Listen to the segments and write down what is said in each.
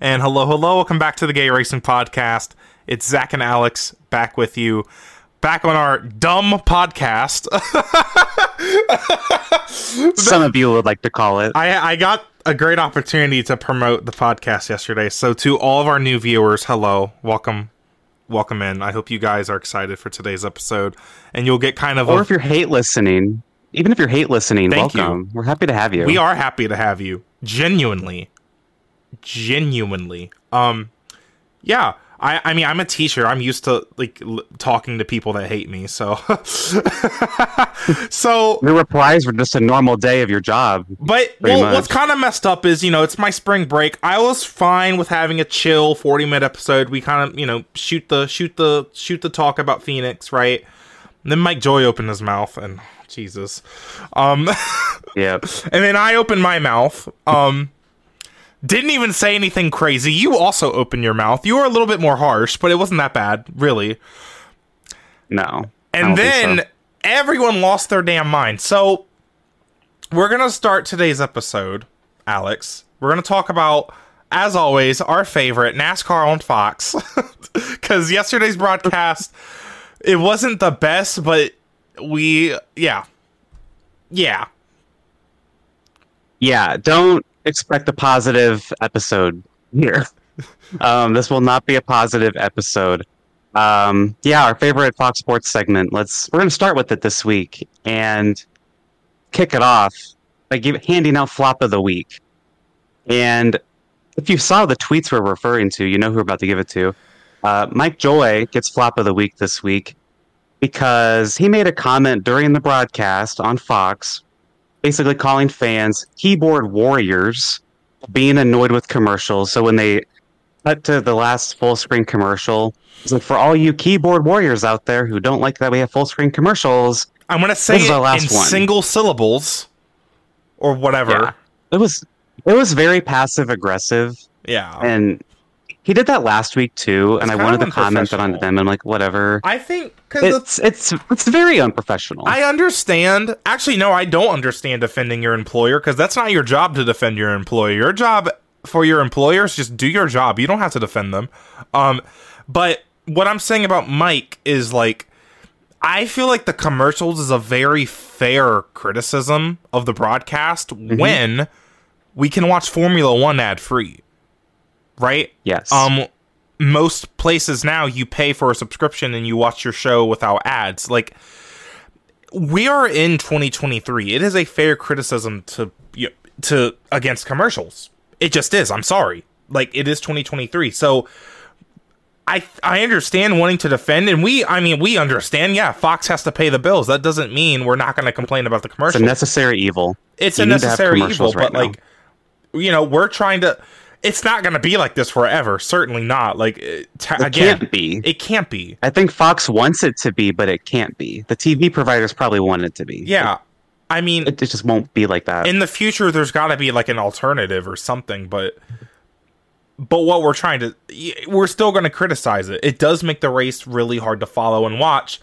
And hello, hello, welcome back to the Gay Racing Podcast. It's Zack and Alex back with you, back on our dumb podcast. Some of you would like to call it. I, I got a great opportunity to promote the podcast yesterday. So, to all of our new viewers, hello, welcome, welcome in. I hope you guys are excited for today's episode, and you'll get kind of. Or a, if you're hate listening, even if you're hate listening, Thank you. welcome. We're happy to have you. we are happy to have you, genuinely, genuinely. Um, yeah. I, I mean, I'm a teacher. I'm used to like l- talking to people that hate me. So, so Your replies were just a normal day of your job. But well, much. what's kind of messed up is you know it's my spring break. I was fine with having a chill forty minute episode. We kind of you know shoot the shoot the shoot the talk about Phoenix, right? And then Mike Joy opened his mouth and Jesus, um, yeah. and then I opened my mouth. Um, didn't even say anything crazy. You also opened your mouth. You were a little bit more harsh, but it wasn't that bad, really. No. And then so. everyone lost their damn mind. So we're gonna start today's episode, Alex. We're gonna talk about, as always, our favorite NASCAR on Fox. Because yesterday's broadcast, it wasn't the best, but we, yeah, yeah, Yeah, don't expect a positive episode here. um, this will not be a positive episode. Um, yeah, our favorite Fox Sports segment. Let's we're gonna start with it this week and kick it off by give, handing out flop of the week. And if you saw the tweets we're referring to, you know who we're about to give it to. Uh, Mike Joy gets flop of the week this week because he made a comment during the broadcast on Fox basically calling fans keyboard warriors being annoyed with commercials. So when they cut to the last full screen commercial, it's like for all you keyboard warriors out there who don't like that we have full screen commercials, I'm gonna say it in one. single syllables or whatever. Yeah. it was it was very passive aggressive Yeah. and he did that last week too, and I wanted to comment on them. I'm like, whatever. I think because It's it's it's very unprofessional. I understand. Actually, no, I don't understand defending your employer because that's not your job to defend your employer. Your job for your employer is just do your job. You don't have to defend them. Um, but what I'm saying about Mike is like, I feel like the commercials is a very fair criticism of the broadcast when we can watch Formula One ad free, right? yes. um most places now you pay for a subscription and you watch your show without ads like we are in 2023 it is a fair criticism to to against commercials it just is i'm sorry like it is 2023 so I I understand wanting to defend, and we I mean we understand. Yeah, Fox has to pay the bills. That doesn't mean we're not going to complain about the commercials. it's a necessary evil. it's You a need to have necessary evil, right but now. like, you know, we're trying to. It's not going to be like this forever. Certainly not. Like, uh, it, t- It again, can't be. It can't be. I think Fox wants it to be, but it can't be. The TV providers probably want it to be. Yeah, I mean, It, it just won't be like that. in the future, there's got to be like an alternative or something. But, but what we're trying to, we're still going to criticize it. It does make the race really hard to follow and watch.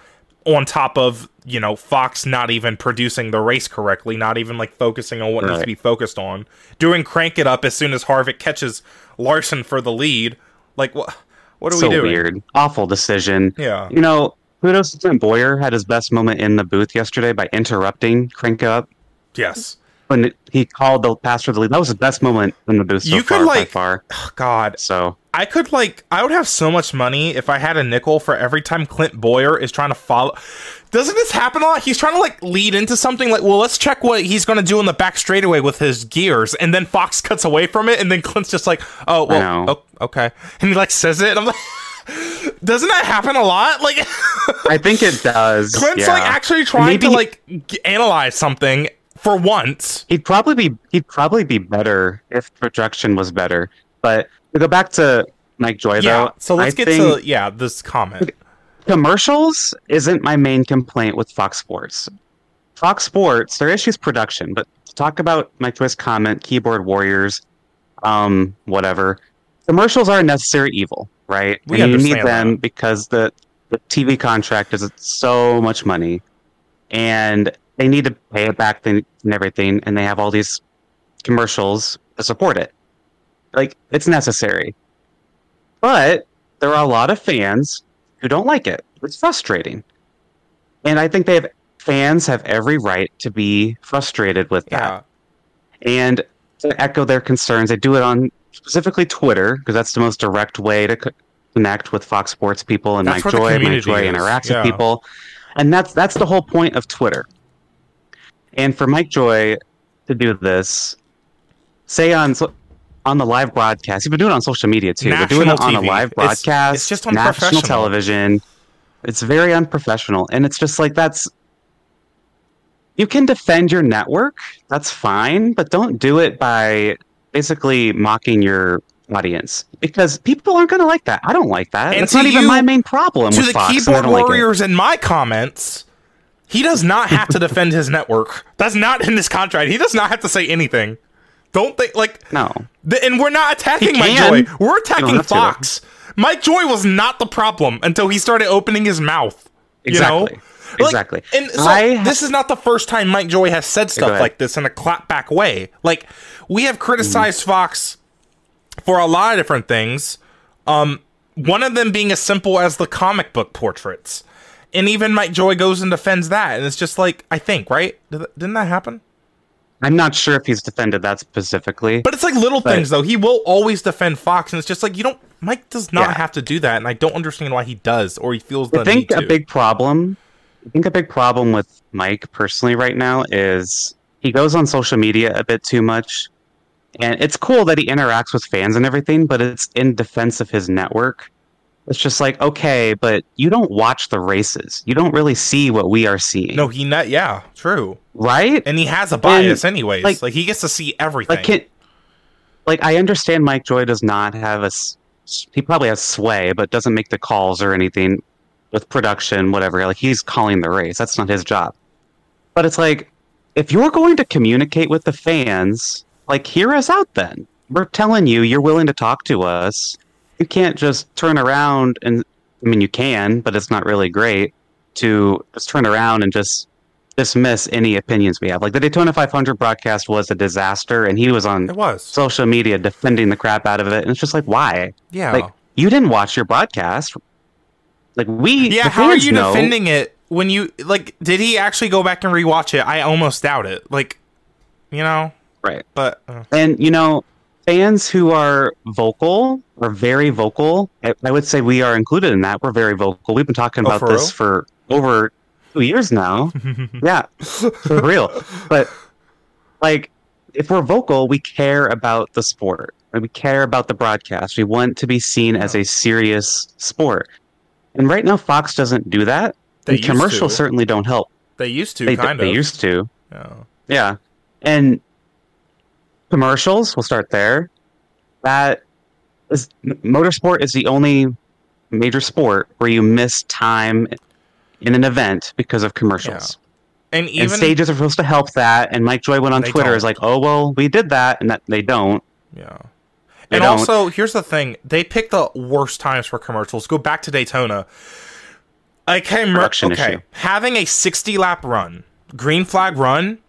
On top of you know Fox not even producing the race correctly, not even like focusing on what needs to be focused on, doing crank it up as soon as Harvick catches Larson for the lead. Like what? What are so we doing? weird. Awful decision. Yeah. You know, kudos to Tim Bowyer had his best moment in the booth yesterday by interrupting Crank Up Yes. When he called the pastor the lead. That was the best moment in the booth so You could, far like- by far. Oh, God, So I could like I would have so much money if I had a nickel for every time Clint Bowyer is trying to follow. Doesn't this happen a lot? He's trying to like lead into something like, well, let's check what he's going to do in the back straightaway with his gears, and then Fox cuts away from it, and then Clint's just like, oh, well, know. o- okay, and he like says it, and I'm like, doesn't that happen a lot? Like, I think it does. Clint's yeah. like actually trying Maybe- to like g- analyze something for once. He'd probably be he'd probably be better if production was better. But to go back to Mike Joy Yeah. though, So let's I get to yeah this comment. commercials isn't my main complaint with Fox Sports. Fox Sports, their issue is production, but to talk about Mike Joy's comment, keyboard warriors, um, whatever. Commercials are a necessary evil, right? We and you need them that. because the, the TV contract is so much money, and they need to pay it back and and everything, and they have all these commercials to support it. Like it's necessary. But there are a lot of fans who don't like it. It's frustrating. And I think they have fans have every right to be frustrated with that. Yeah. And to echo their concerns, they do it on specifically Twitter because that's the most direct way to co- connect with Fox Sports people and That's Mike where the Joy. Mike Joy is, interacts yeah. with people, and that's that's the whole point of Twitter. And for Mike Joy to do this, say on so- on the live broadcast, you've been doing it on social media too. They're doing it National on a live broadcast. it's just national television. It's very unprofessional, and it's just like that's. You can defend your network, that's fine, but don't do it by basically mocking your audience because people aren't going to like that. I don't like that. And it's not even my main problem to with the Fox. keyboard don't like warriors in my comments, he does not have to defend his network. That's not in this contract. He does not have to say anything. Don't think like No, and we're not attacking Mike. Joy. We're attacking have to. Fox. Mike Joy was not the problem until he started opening his mouth. exactly, You know? Like, exactly. and so ha- this is not the first time Mike Joy has said stuff like this in a clapback way. Like we have criticized Mm-hmm. Fox for a lot of different things. Um, one of them being as simple as the comic book portraits, and even Mike Joy goes and defends that, and it's just like I think right? Did, didn't that happen? I'm not sure if he's defended that specifically. But it's like little But- things though. He will always defend Fox, and it's just like you don't. Mike does not Yeah. have to do that, and I don't understand why he does or he feels the I think a big problem. I think a big problem with Mike personally right now is he goes on social media a bit too much, and it's cool that he interacts with fans and everything, but it's in defense of his network. It's just like okay, but you don't watch the races. You don't really see what we are seeing, no, he not. Yeah, true. right? And he has a bias, anyways. Like, like- he gets to see everything. Like, can, like I understand Mike Joy does not have a. He probably has sway, but doesn't make the calls or anything with production, whatever. Like he's calling the race. That's not his job. But it's like, if you're going to communicate with the fans, like hear us out. Then we're telling you you're willing to talk to us. You can't just turn around and. I mean, you can, but it's not really great to just turn around and just dismiss any opinions we have. Like the Daytona 500 broadcast was a disaster, and he was on it was. social media defending the crap out of it, and it's just like, why? yeah. Like you didn't watch your broadcast. Like we, yeah. How are you know. defending it when you like? Did he actually go back and rewatch it? I almost doubt it. Like, you know. Right. But uh, And you know, fans who are vocal are very vocal. I, I would say we are included in that. We're very vocal. We've been talking Oh, about for this real? for over two years now. yeah, for real. But like, if we're vocal, we care about the sport. and We care about the broadcast. We want to be seen as a serious sport. And right now, Fox doesn't do that. They and commercials to. certainly don't help. they used to They, kind they of. used to. Yeah. Yeah. And commercials, we'll start there. That is motorsport is the only major sport where you miss time in an event because of commercials. And And even stages are supposed to help that. And Mike Joy went on Twitter don't. is like, "Oh well, we did that," and that they don't. Yeah. They and don't. also, here's the thing: they pick the worst times for commercials. Go back to Daytona. Okay, mer- okay, issue. having a 60 lap run, green flag run.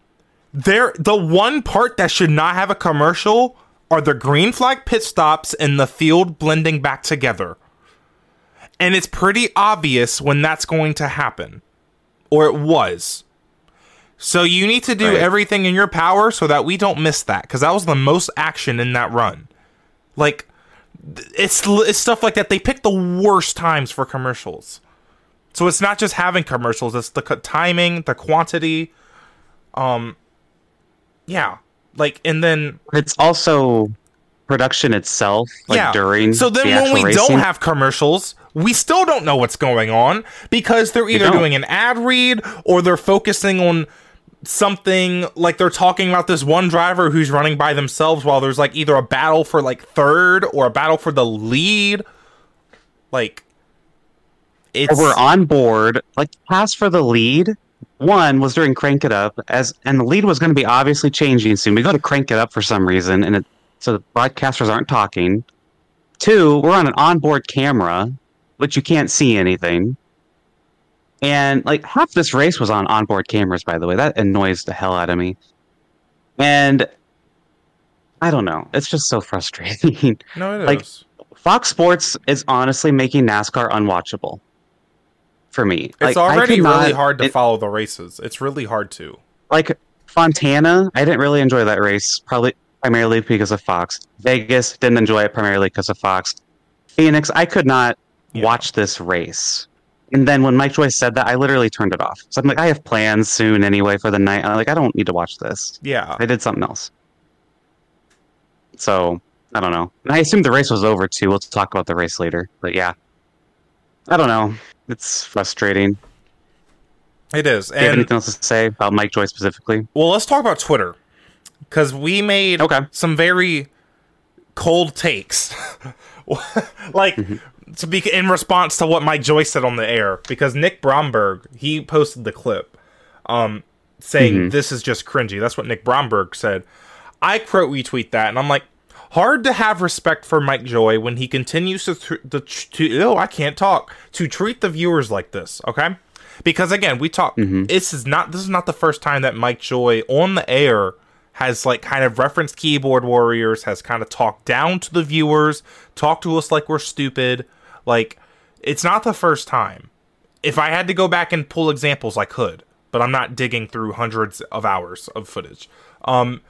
There, the one part that should not have a commercial are the green flag pit stops and the field blending back together. And it's pretty obvious when that's going to happen, or it was. So you need to do Right. everything in your power so that we don't miss that because that was the most action in that run. Like it's it's stuff like that. They pick the worst times for commercials. So it's not just having commercials; it's the timing, the quantity. Um, yeah, like and then It's also production itself, like yeah. during. So then the when we racing. don't have commercials, we still don't know what's going on because they're either doing an ad read or they're focusing on something like they're talking about this one driver who's running by themselves while there's like either a battle for like third or a battle for the lead. Like it's Or we're on board. Like pass for the lead. One was during Crank It Up, as and the lead was going to be obviously changing soon. We go to Crank It Up for some reason, and it so the broadcasters aren't talking. Two, we're on an onboard camera, which you can't see anything. And like half this race was on onboard cameras, by the way. That annoys the hell out of me. And I don't know. It's just so frustrating. No, it is. Like- Fox Sports is honestly making NASCAR unwatchable for me. it's Like, already really hard to it- follow the races. It's really hard to. like Fontana, I didn't really enjoy that race, probably primarily because of Fox. Vegas didn't enjoy it primarily because of Fox. Phoenix, I could not Yeah. watch this race. And then when Mike Joyce said that, I literally turned it off. So I'm like, I have plans soon anyway for the night. I'm like, I don't need to watch this. Yeah. I did something else. So I don't know. And I assumed the race was over too. We'll talk about the race later. But yeah, I don't know. It's frustrating. It is. Do you have anything else to say about Mike Joyce specifically? well, let's talk about Twitter because we made Okay. some very cold takes, like Mm-hmm. to be in response to what Mike Joyce said on the air. Because Nick Bromberg he posted the clip, um, saying Mhm. this is just cringy. That's what Nick Bromberg said. I quote retweet that, and I'm like, hard to have respect for Mike Joy when he continues to tr- to oh I can't talk to treat the viewers like this. Okay, because again we talk. This is not this is not the first time that Mike Joy on the air has like kind of referenced keyboard warriors, has kind of talked down to the viewers, talked to us like we're stupid. Like it's not the first time. If I had to go back and pull examples, I could, but I'm not digging through hundreds of hours of footage. Um,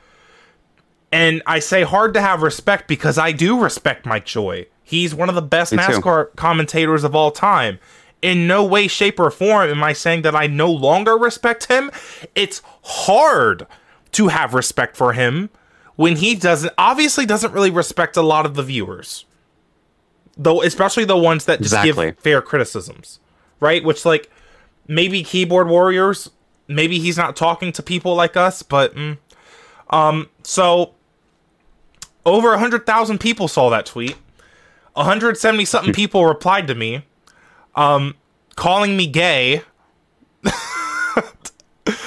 and I say hard to have respect because I do respect Mike Joy. He's one of the best Me too. NASCAR commentators of all time. In no way, shape, or form am I saying that I no longer respect him. It's hard to have respect for him when he doesn't obviously doesn't really respect a lot of the viewers. Though especially the ones that just Exactly. give fair criticisms. Right? Which like maybe keyboard warriors, maybe he's not talking to people like us, but mm, um so over 100,000 people saw that tweet. 170 something people replied to me um calling me gay,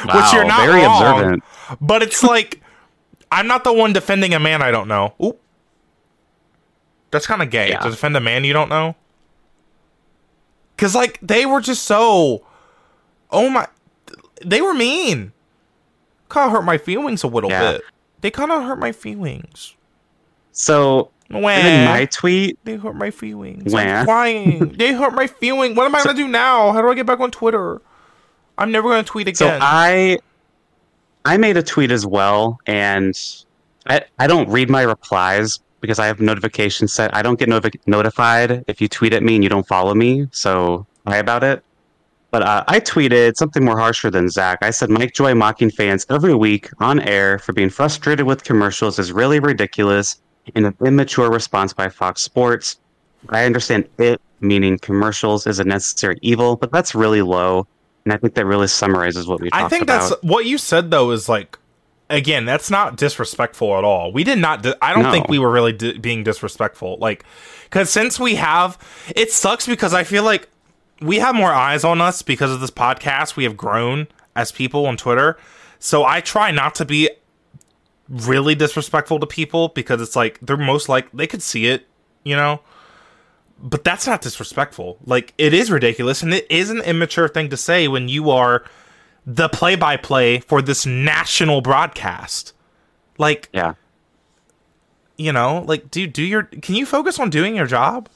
Wow, you're not very wrong. observant. but it's like I'm not the one defending a man I don't know. Oop. That's kind of gay Yeah. to defend a man you don't know. Cuz like they were just so Oh my they were mean. Kind of hurt my feelings a little Yeah. bit. They kind of hurt my feelings. So Wah. in my tweet, They hurt my feelings. I'm crying. they hurt my feeling. What am I gonna do now? How do I get back on Twitter? I'm never gonna tweet again. so. I I made a tweet as well, and I I don't read my replies because I have notifications set. I don't get notifi- notified if you tweet at me and you don't follow me. So lie about it. But uh, I tweeted something more harsher than Zack. I said Mike Joy mocking fans every week on air for being frustrated with commercials is really ridiculous and an immature response by Fox Sports. I understand it meaning commercials is a necessary evil, but that's really low. And I think that really summarizes what we talked I think about. that's what you said though is like again that's not disrespectful at all. We did not di- I don't No. think we were really di- being disrespectful like cuz since we have it sucks because I feel like we have more eyes on us because of this podcast. We have grown as people on Twitter. So I try not to be really disrespectful to people because it's like they're most like they could see it, you know? But that's not disrespectful. Like it is ridiculous and it is an immature thing to say when you are the play-by-play for this national broadcast. Like, yeah. you know, like do do your can you focus on doing your job?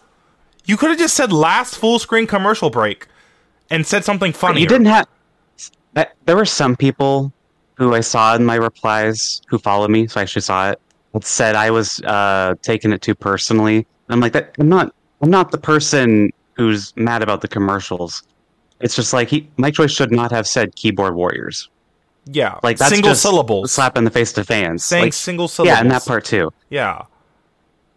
You could have just said last full screen commercial break and said something funny. You didn't have. There were some people who I saw in my replies who follow me, so I actually saw it. That said I was uh, taking it too personally. I'm like that. I'm not. I'm not the person who's mad about the commercials. It's just like he, Mike Joyce should not have said keyboard warriors. Yeah. Like that's single syllables. slap in the face to fans. saying Like, single syllables. yeah, and that part too. Yeah.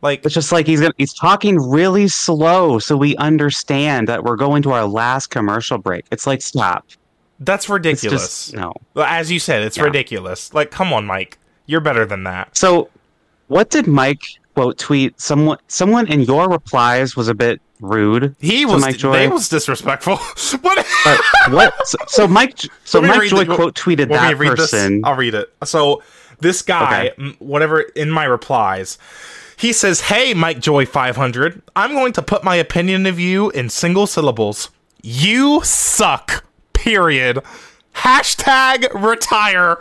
Like It's just like he's gonna, he's talking really slow, so we understand that we're going to our last commercial break. It's like stop. That's ridiculous. just no. As you said, it's Yeah. ridiculous. Like, come on, Mike. You're better than that. So, what did Mike quote tweet? Someone, someone in your replies was a bit rude. He was Mike Joy. they was disrespectful. what? What? So, so Mike, so Mike Joy the- quote tweeted that person. this? I'll read it. So this guy, Okay. m- whatever in my replies, he says, "Hey, Mike Joy 500, I'm going to put my opinion of you in single syllables. You suck. Period. Hashtag retire."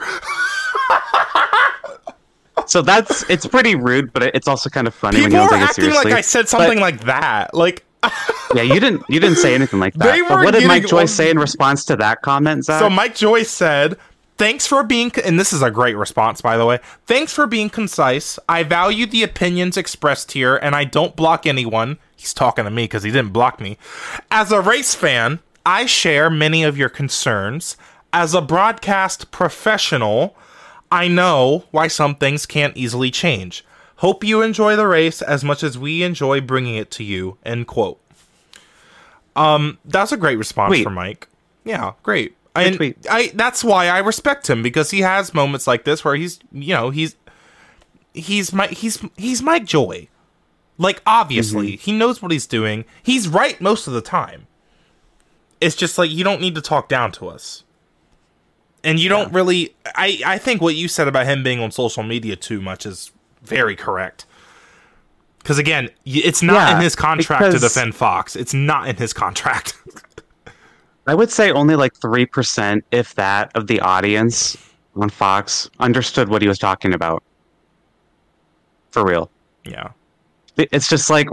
So that's it's pretty rude, but it's also kind of funny when People you don't take it acting seriously. like I said something like that. Like, yeah, you didn't you didn't say anything like that. But what did Mike Joyce say in response to that comment, Zack? so Mike Joyce said, "Thanks for being," and this is a great response, by the way. Thanks for being concise. I value the opinions expressed here, and I don't block anyone. He's talking to me because he didn't block me. As a race fan, I share many of your concerns. As a broadcast professional, I know why some things can't easily change. Hope you enjoy the race as much as we enjoy bringing it to you. End quote. Um, that's a great response Tweet. from Mike. Yeah, great. And tweet. I that's why I respect him because he has moments like this where he's you know he's he's my he's he's Mike Joy. Like obviously he knows what he's doing. He's right most of the time. It's just like you don't need to talk down to us. And you don't really I I think what you said about him being on social media too much is very correct. Cuz again, it's not Yeah, in his contract to defend Fox. It's not in his contract. I would say only like three percent, if that, of the audience on Fox understood what he was talking about. For real. yeah. It's just like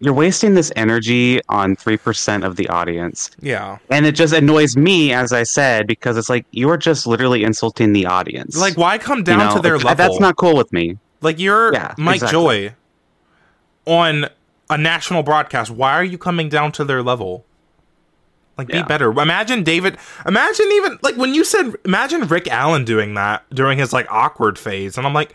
you're wasting this energy on three percent of the audience. Yeah. And it just annoys me, as I said, because it's like you're just literally insulting the audience. Like why come You down know, to their level? That's not cool with me. Like you're Yeah, Mike exactly. Joy on a national broadcast. Why are you coming down to their level? Like be Yeah. better. Imagine David. Imagine even like when you said. Imagine Rick Allen doing that during his like awkward phase, and I'm like,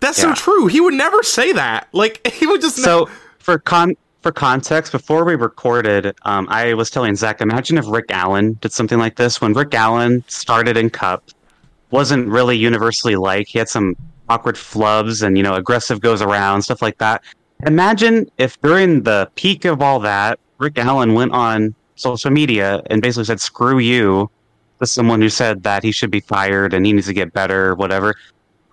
that's Yeah. so true. He would never say that. Like he would just. So for con for context, before we recorded, um, I was telling Zack, imagine if Rick Allen did something like this. When Rick Allen started in Cup, wasn't really universally liked. He had some awkward flubs and you know aggressive goes around stuff like that. Imagine if during the peak of all that, Rick Allen went on social media and basically said "screw you" to someone who said that he should be fired and he needs to get better or whatever.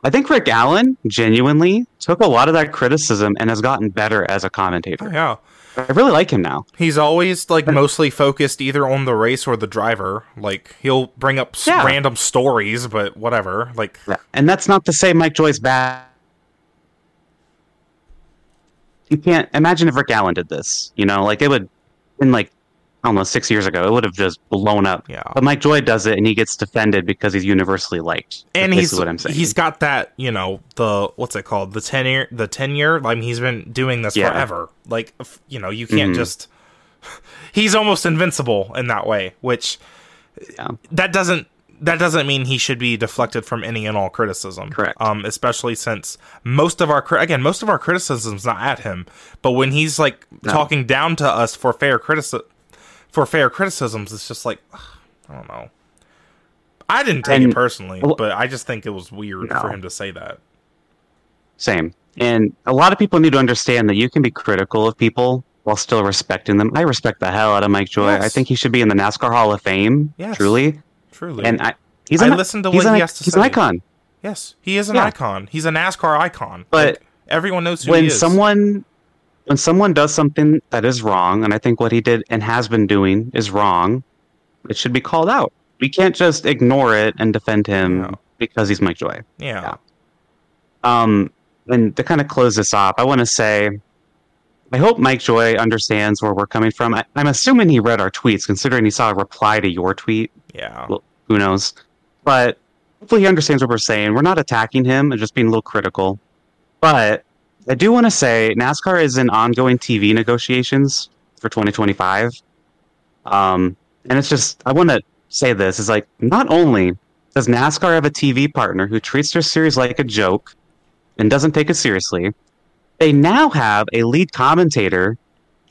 I think Rick Allen genuinely took a lot of that criticism and has gotten better as a commentator. Oh, yeah, I really like him now. he's always like mostly focused either on the race or the driver. Like he'll bring up Yeah. random stories, but whatever. Like And that's not to say Mike Joy's bad. You can't imagine if Rick Allen did this. You know, like it would, in like, I don't know, six years ago, it would have just blown up. yeah. But Mike Joy does it and he gets defended because he's universally liked. And he's what I'm saying. he's got that you know the what's it called the tenure the tenure I mean, he's been doing this Yeah. forever like you know you can't Mhm. just he's almost invincible in that way which Yeah. that doesn't that doesn't mean he should be deflected from any and all criticism Correct. um especially since most of our again most of our criticism's not at him but when he's like No. talking down to us for fair criticism for fair criticisms it's just like i don't know I didn't take And- it personally, well- but I just think it was weird No. for him to say that. Same. And a lot of people need to understand that you can be critical of people while still respecting them. I respect the hell out of Mike Joy. Yes. I think he should be in the NASCAR Hall of Fame. Yes. Truly. Truly. And I, he's I an, listen to he's what an, he has to he's say. an icon. yes, he is an Yeah. icon. He's a NASCAR icon. But Like, everyone knows who when he is. someone when someone does something that is wrong, and I think what he did and has been doing is wrong, it should be called out. We can't just ignore it and defend him No. because he's Mike Joy. yeah. yeah. Um, and to kind of close this off, I want to say, I hope Mike Joy understands where we're coming from. I, I'm assuming he read our tweets, considering he saw a reply to your tweet. Yeah. Well, Who knows? But hopefully he understands what we're saying. We're not attacking him and just being a little critical. But I do want to say NASCAR is in ongoing TV negotiations for 2025. Um, and it's just, I want to say this is like, not only does NASCAR have a TV partner who treats their series like a joke and doesn't take it seriously, they now have a lead commentator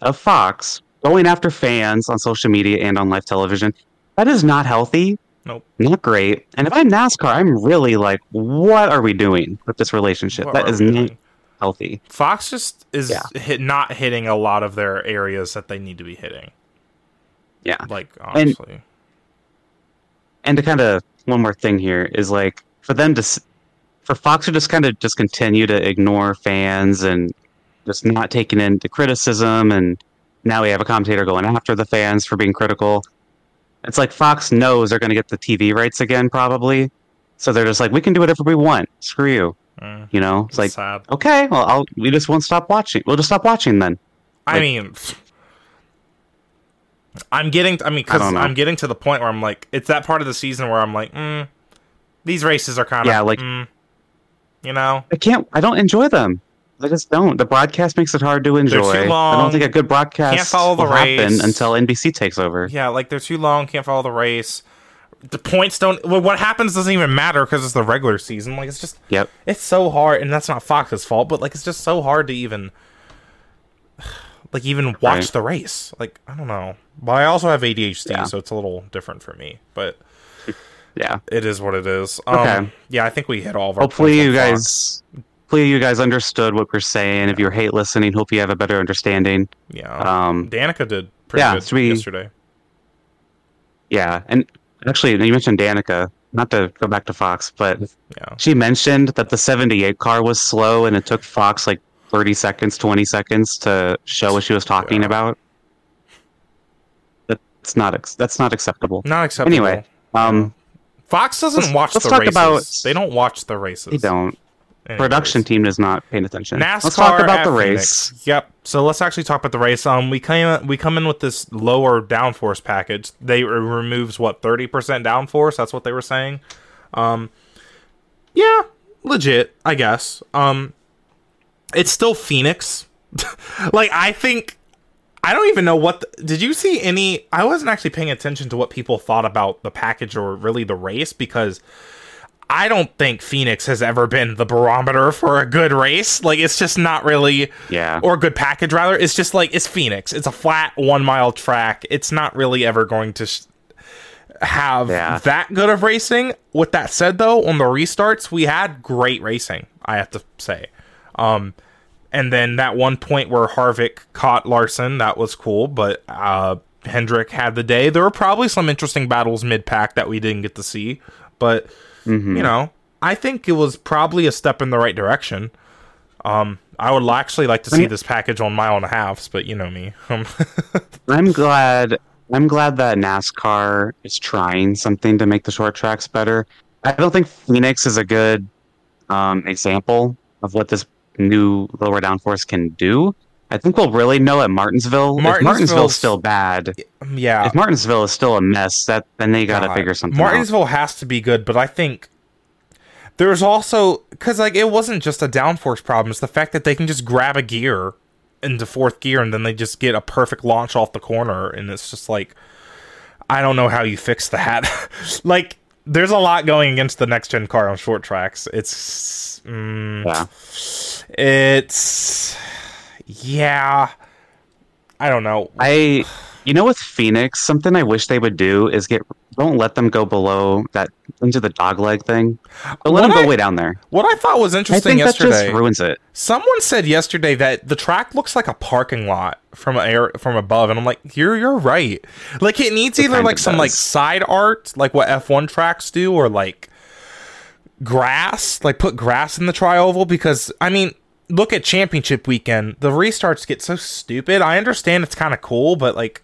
of Fox going after fans on social media and on live television. That is not healthy. Nope. Not great. And if I'm NASCAR, I'm really like, what are we doing with this relationship? What that is not? Healthy. Fox just is Yeah. hit, not hitting a lot of their areas that they need to be hitting. Yeah. Like honestly. and to kind of one more thing here is like for them to for Fox to just kind of just continue to ignore fans and just not taking into criticism and now we have a commentator going after the fans for being critical. It's like Fox knows they're going to get the TV rights again probably So they're just like, we can do whatever we want. Screw you. Mm, You know, it's like, sad. okay, well, I'll, we just won't stop watching. We'll just stop watching then. I mean, I'm getting. I mean, because. I'm getting to the point where I'm like, it's that part of the season where I'm like, mm, these races are kind of, Yeah, like- mm, you know, I can't. I don't enjoy them. I just don't. The broadcast makes it hard to enjoy. I long. don't think a good broadcast Can't follow the will race. until NBC takes over. yeah, like they're too long, can't follow the race. The points don't. Well, what happens doesn't even matter because it's the regular season. Like it's just, Yep. it's so hard, and that's not Fox's fault, but like it's just so hard to even, like even watch Right. the race. Like I don't know. But I also have ADHD, Yeah. so it's a little different for me. But Yeah. It is what it is. Um, Okay. Yeah, I think we hit all of our. Hopefully you guys. Hopefully you guys understood what we're saying. If you're hate listening, hope you have a better understanding. Yeah. Um, Danica did pretty yeah, good we- yesterday. yeah, and actually, you mentioned Danica. Not to go back to Fox, but Yeah. she mentioned that the 78 car was slow, and it took Fox like 30 seconds, 20 seconds to show what she was talking Yeah. about. That's not ex- that's not acceptable. Not acceptable. Anyway, um, Fox doesn't let's- watch let's the talk races. about- they don't watch the races. they don't. Anyways. Production team is not paying attention. NASCAR Let's talk about the Phoenix. race. Yep. So let's actually talk about the race. Um, we come we come in with this lower downforce package. They removes what thirty percent downforce. That's what they were saying. Um, yeah, legit, I guess. Um, it's still Phoenix. like I think I don't even know what. The, did you see any? I wasn't actually paying attention to what people thought about the package or really the race because I don't think Phoenix has ever been the barometer for a good race. Like it's just not really Yeah. or a good package rather. It's just like it's Phoenix. It's a flat 1 mile track. It's not really ever going to sh- have Yeah. that good of racing. With that said though, on the restarts we had great racing, I have to say. Um and then that one point where Harvick caught Larson, that was cool, but uh Hendrick had the day. There were probably some interesting battles mid pack that we didn't get to see, but Mhm. you know, I think it was probably a step in the right direction. Um, I would actually like to see this package on mile and a halfs, but you know me. Um, I'm glad. I'm glad that NASCAR is trying something to make the short tracks better. I don't think Phoenix is a good um, example of what this new lower downforce can do. I think we'll really know at Martinsville. if Martinsville's- Martinsville's still bad, yeah, if Martinsville is still a mess, that then they got to figure something Martinsville has to be good, but I think there's also because like it wasn't just a downforce problem; it's the fact that they can just grab a gear into fourth gear and then they just get a perfect launch off the corner, and it's just like I don't know how you fix that. like, there's a lot going against the next gen car on short tracks. It's mm. Yeah, it's yeah. I don't know. I. You know, with Phoenix, something I wish they would do is get don't let them go below that into the dogleg thing. But let What them go I- way down there. What I thought was I interesting yesterday. just ruins it. Someone said yesterday that the track looks like a parking lot from air from above, and I'm like, you're you're right. Like it needs It either like some like side art, like what F1 tracks do, or like grass, like put grass in the trioval. Because I mean, look at championship weekend. The restarts get so stupid. I understand it's kind of cool, but like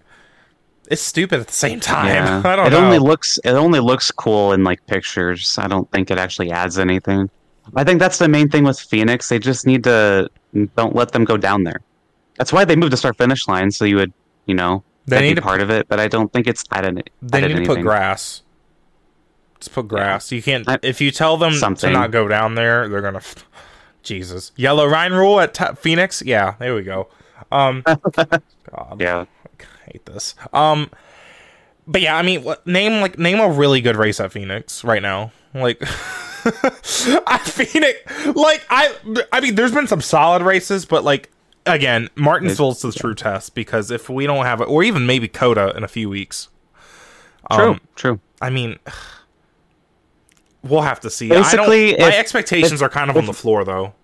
it's stupid at the same time. I don't it know. only looks it only looks cool in like pictures. I don't think it actually adds anything. I think that's the main thing with Phoenix. They just need to don't let them go down there. That's why they moved to start finish line, so you would, you know, They need be to- part of it. But I don't think it's added. They added need to anything. put grass. Just put grass. You can't. I- if you tell them Something. to not go down there, they're gonna. Jesus, yellow line rule at t- Phoenix. Yeah, there we go. Um, God, Yeah, I hate this. Um, but yeah, I mean, name like name a really good race at Phoenix right now. Like, I Phoenix, like I, I mean, there's been some solid races, but like again, Martinsville's the true test because if we don't have it, or even maybe COTA in a few weeks. true, Um, true. I mean, we'll have to see. Basically, I don't, my if- expectations if- are kind of on the floor, though.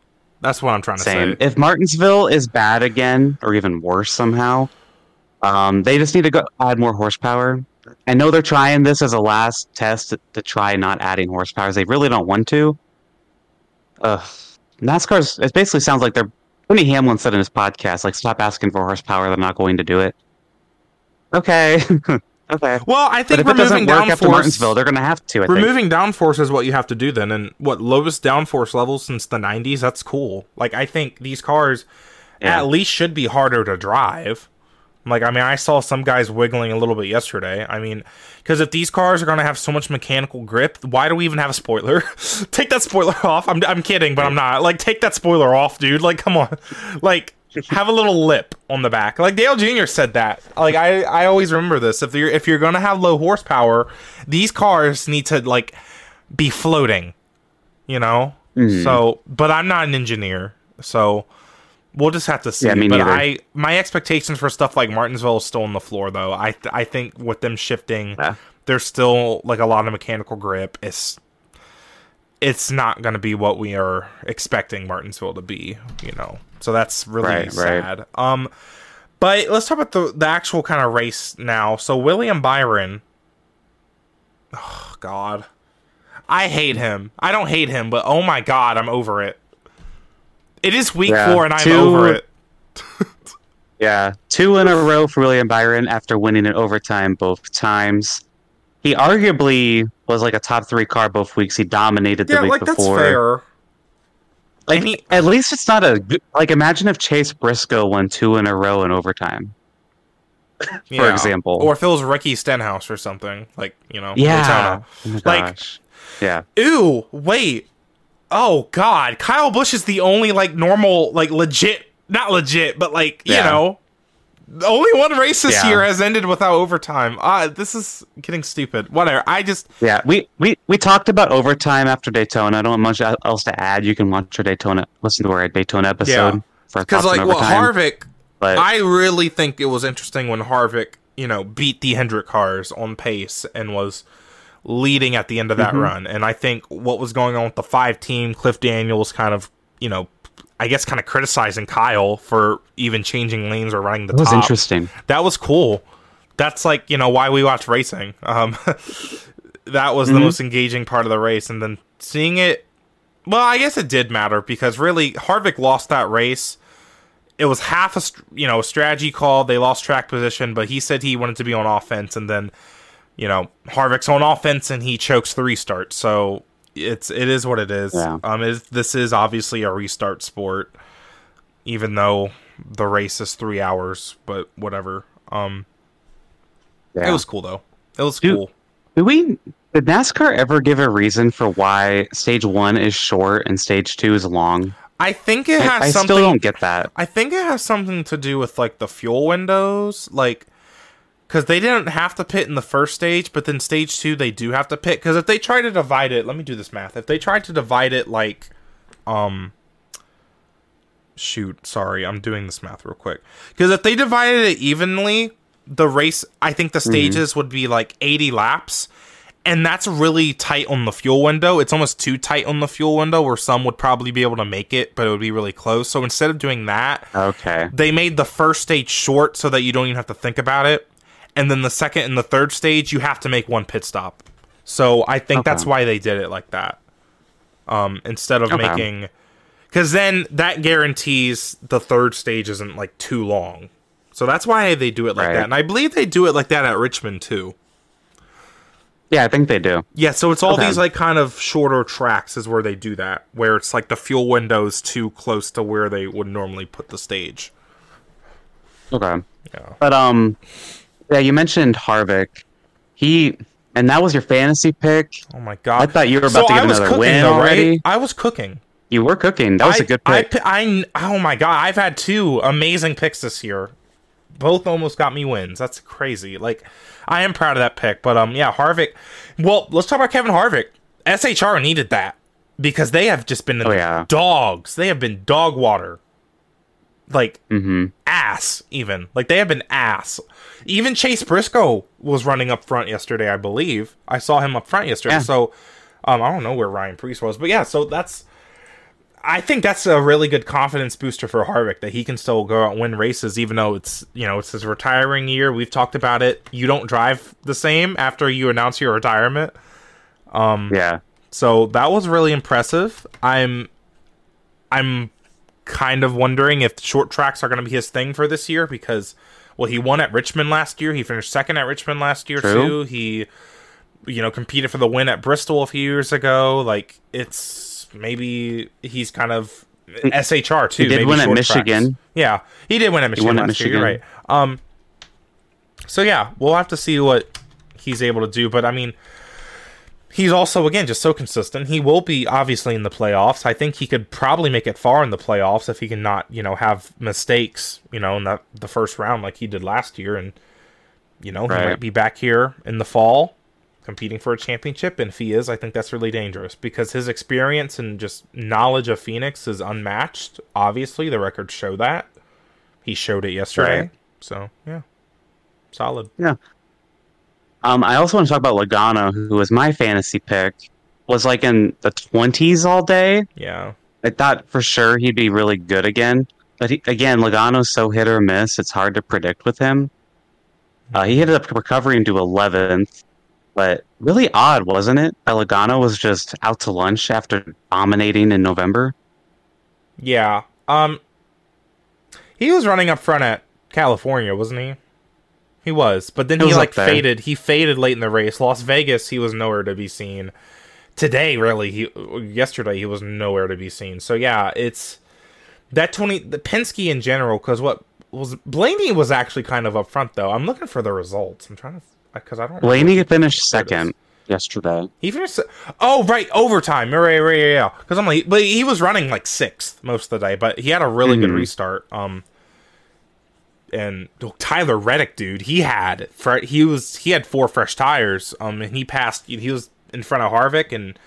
That's what I'm trying to Same. say. If Martinsville is bad again, or even worse somehow, um, they just need to go add more horsepower. I know they're trying this as a last test to, to try not adding horsepower. They really don't want to. Ugh. NASCAR's. It basically sounds like they're. Denny Hamlin said in his podcast, like, stop asking for horsepower. They're not going to do it. Okay. Okay. Well, I But think if it doesn't removing work after downforce, Martinsville, they're gonna have to. I think. removing downforce is what you have to do then, and what lowest downforce levels since the '90s. That's cool. Like I think these cars Yeah. at least should be harder to drive. Like I mean, I saw some guys wiggling a little bit yesterday. I mean, because if these cars are gonna have so much mechanical grip, why do we even have a spoiler? take that spoiler off. I'm I'm kidding, but I'm not. Like take that spoiler off, dude. Like come on, like. Have a little lip on the back. Like Dale Jr. said that. Like I, I always remember this. If you're if you're gonna have low horsepower, these cars need to like be floating. You know? Mhm. So but I'm not an engineer, so we'll just have to see. Yeah, me but neither. I my expectations for stuff like Martinsville is still on the floor though. I th- I think with them shifting Yeah. there's still like a lot of mechanical grip. It's it's not going to be what we are expecting Martinsville to be, you know. So that's really Right, right. sad. Um but let's talk about the the actual kind of race now. So William Byron Oh god. I hate him. I don't hate him, but oh my god, I'm over it. It is week Yeah, 4 and I'm two- over it. Yeah, two in a row for William Byron after winning in overtime both times. He arguably was like a top three car both weeks. He dominated the Yeah, week like that's before. fair. Like, And he- at least it's not a like. Imagine if Chase Briscoe won two in a row in overtime. Yeah. example. Or if it was Ricky Stenhouse or something, like, you know, Yeah. Oh Like- yeah. Ew, wait. Oh god, Kyle Busch is the only like normal, like legit, not legit, but like you know, the only one race this Yeah. year has ended without overtime. Uh this is getting stupid. Whatever. I just Yeah, we, we we talked about overtime after Daytona. I don't have much else to add. You can watch our Daytona, listen to our Daytona episode Yeah. for because like what overtime. Harvick, but I really think it was interesting when Harvick, you know, beat the Hendrick cars on pace and was leading at the end of that Mhm. run. And I think what was going on with the five team, Cliff Daniels kind of, you know, I guess kind of criticizing Kyle for even changing lanes or running the it was top. interesting. That was cool. That's like, you know, why we watch racing. Um that was the Mhm. most engaging part of the race and then seeing it well, I guess it did matter because really Harvick lost that race. It was half a you know a strategy call. They lost track position, but he said he wanted to be on offense, and then you know Harvick's on offense and he chokes the restart. So it's it is what it is. Yeah. Um, this is obviously a restart sport, even though the race is three hours. But whatever. Um, Yeah. it was cool though. It was Dude, cool. Did we? Did NASCAR ever give a reason for why stage one is short and stage two is long? I think it has I, I something. still don't get that. I think it has something to do with like the fuel windows, like because they didn't have to pit in the first stage, but then stage two they do have to pit. Because if they try to divide it, let me do this math. If they tried to divide it like, um, shoot, sorry, I'm doing this math real quick. Because if they divided it evenly, the race, I think the stages would be like 80 laps. And that's really tight on the fuel window. It's almost too tight on the fuel window where some would probably be able to make it, but it would be really close. So instead of doing that, Okay. they made the first stage short so that you don't even have to think about it. And then the second and the third stage, you have to make one pit stop. So I think that's why they did it like that. Um, instead of Okay. making, because then that guarantees the third stage isn't like too long. So that's why they do it like Right. that. And I believe they do it like that at Richmond too. Yeah, I think they do. Yeah, so it's all Okay. these like kind of shorter tracks is where they do that, where it's like the fuel window's too close to where they would normally put the stage. Okay. Yeah. But um, yeah, you mentioned Harvick. He and that was your fantasy pick. Oh my god! I thought you were about So to I get another cooking, win though, already. Right? I was cooking. You were cooking. That was I, a good I, pick. pi- I, oh my god! I've had two amazing picks this year. Both almost got me wins. That's crazy. Like, I am proud of that pick. But um, yeah, Harvick. Well, let's talk about Kevin Harvick. SHR needed that because they have just been Oh, yeah. dogs. They have been dog water. Like mm-hmm. ass even like they have been ass even chase briscoe was running up front yesterday i believe i saw him up front yesterday Yeah. so um i don't know where ryan preece was but yeah so that's i think that's a really good confidence booster for harvick that he can still go out and win races even though it's you know it's his retiring year we've talked about it you don't drive the same after you announce your retirement um Yeah. so that was really impressive. I'm I'm kind of wondering if short tracks are going to be his thing for this year because, well, he won at Richmond last year. He finished second at Richmond last year True. too. He, you know, competed for the win at Bristol a few years ago. Like it's maybe he's kind of SHR too. He did win at short tracks. Michigan. Yeah, he did win at Michigan won at last year. You're right. Um, so yeah, we'll have to see what he's able to do. But I mean, he's also again just so consistent. He will be obviously in the playoffs. I think he could probably make it far in the playoffs if he can not, you know, have mistakes, you know, in the the first round like he did last year. And you know, he might be back here in the fall competing for a championship. And if he is, I think that's really dangerous because his experience and just knowledge of Phoenix is unmatched. Obviously, the records show that. He showed it yesterday. Right. So yeah, solid. Um, I also want to talk about Logano, who was my fantasy pick. Was like in the twenties all day. Yeah. I thought for sure he'd be really good again. But he, again, Logano's so hit or miss; it's hard to predict with him. Uh, he ended up recovering to 11th, but really odd, wasn't it? That Logano was just out to lunch after dominating in November. Yeah. Um he was running up front at California, wasn't he? He was, but then He he like faded. He faded late in the race. Las Vegas, he was nowhere to be seen. Today, really, he yesterday he was nowhere to be seen. So yeah, it's that twenty the Penske in general. Because what was Blaney was actually kind of up front though. I'm looking for the results. I'm trying to because I don't. Blaney finished There it is. second yesterday. He finished. Oh, right, overtime. Right, right, yeah, yeah. Because I'm like, but he was running like sixth most of the day, but he had a really good Mhm. restart. Um, and Tyler Reddick, dude, he had he was he had four fresh tires. Um, and he passed. He was in front of Harvick, and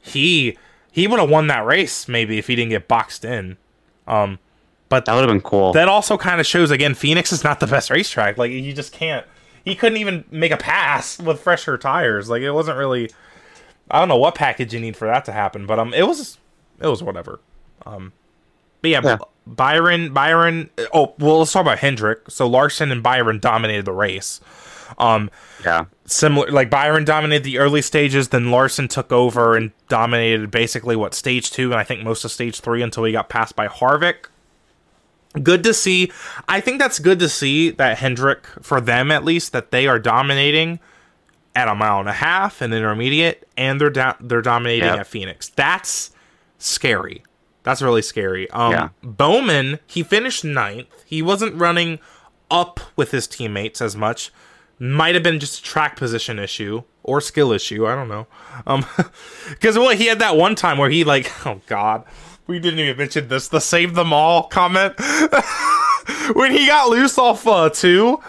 he he would have won that race maybe if he didn't get boxed in. Um, but That would have been cool. that also kind of shows again Phoenix is not the best racetrack. Like you just can't. He couldn't even make a pass with fresher tires. Like it wasn't really. I don't know what package you need for that to happen, but um, it was it was whatever. Um, but yeah, Yeah. Byron Byron. Oh well, let's talk about Hendrick. So Larson and Byron dominated the race. Um, yeah. similar like Byron dominated the early stages, then Larson took over and dominated basically what stage two and I think most of stage three until he got passed by Harvick. Good to see. I think that's good to see that Hendrick, for them at least, that they are dominating at a mile and a half and intermediate, and they're do- they're dominating Yep. at Phoenix. That's scary. That's really scary. Um, Yeah. Bowman, he finished ninth. He wasn't running up with his teammates as much. Might have been just a track position issue or skill issue. I don't know. Um, because well, he had that one time where he like, oh god, we didn't even mention this. The save them all comment when he got loose off uh, two,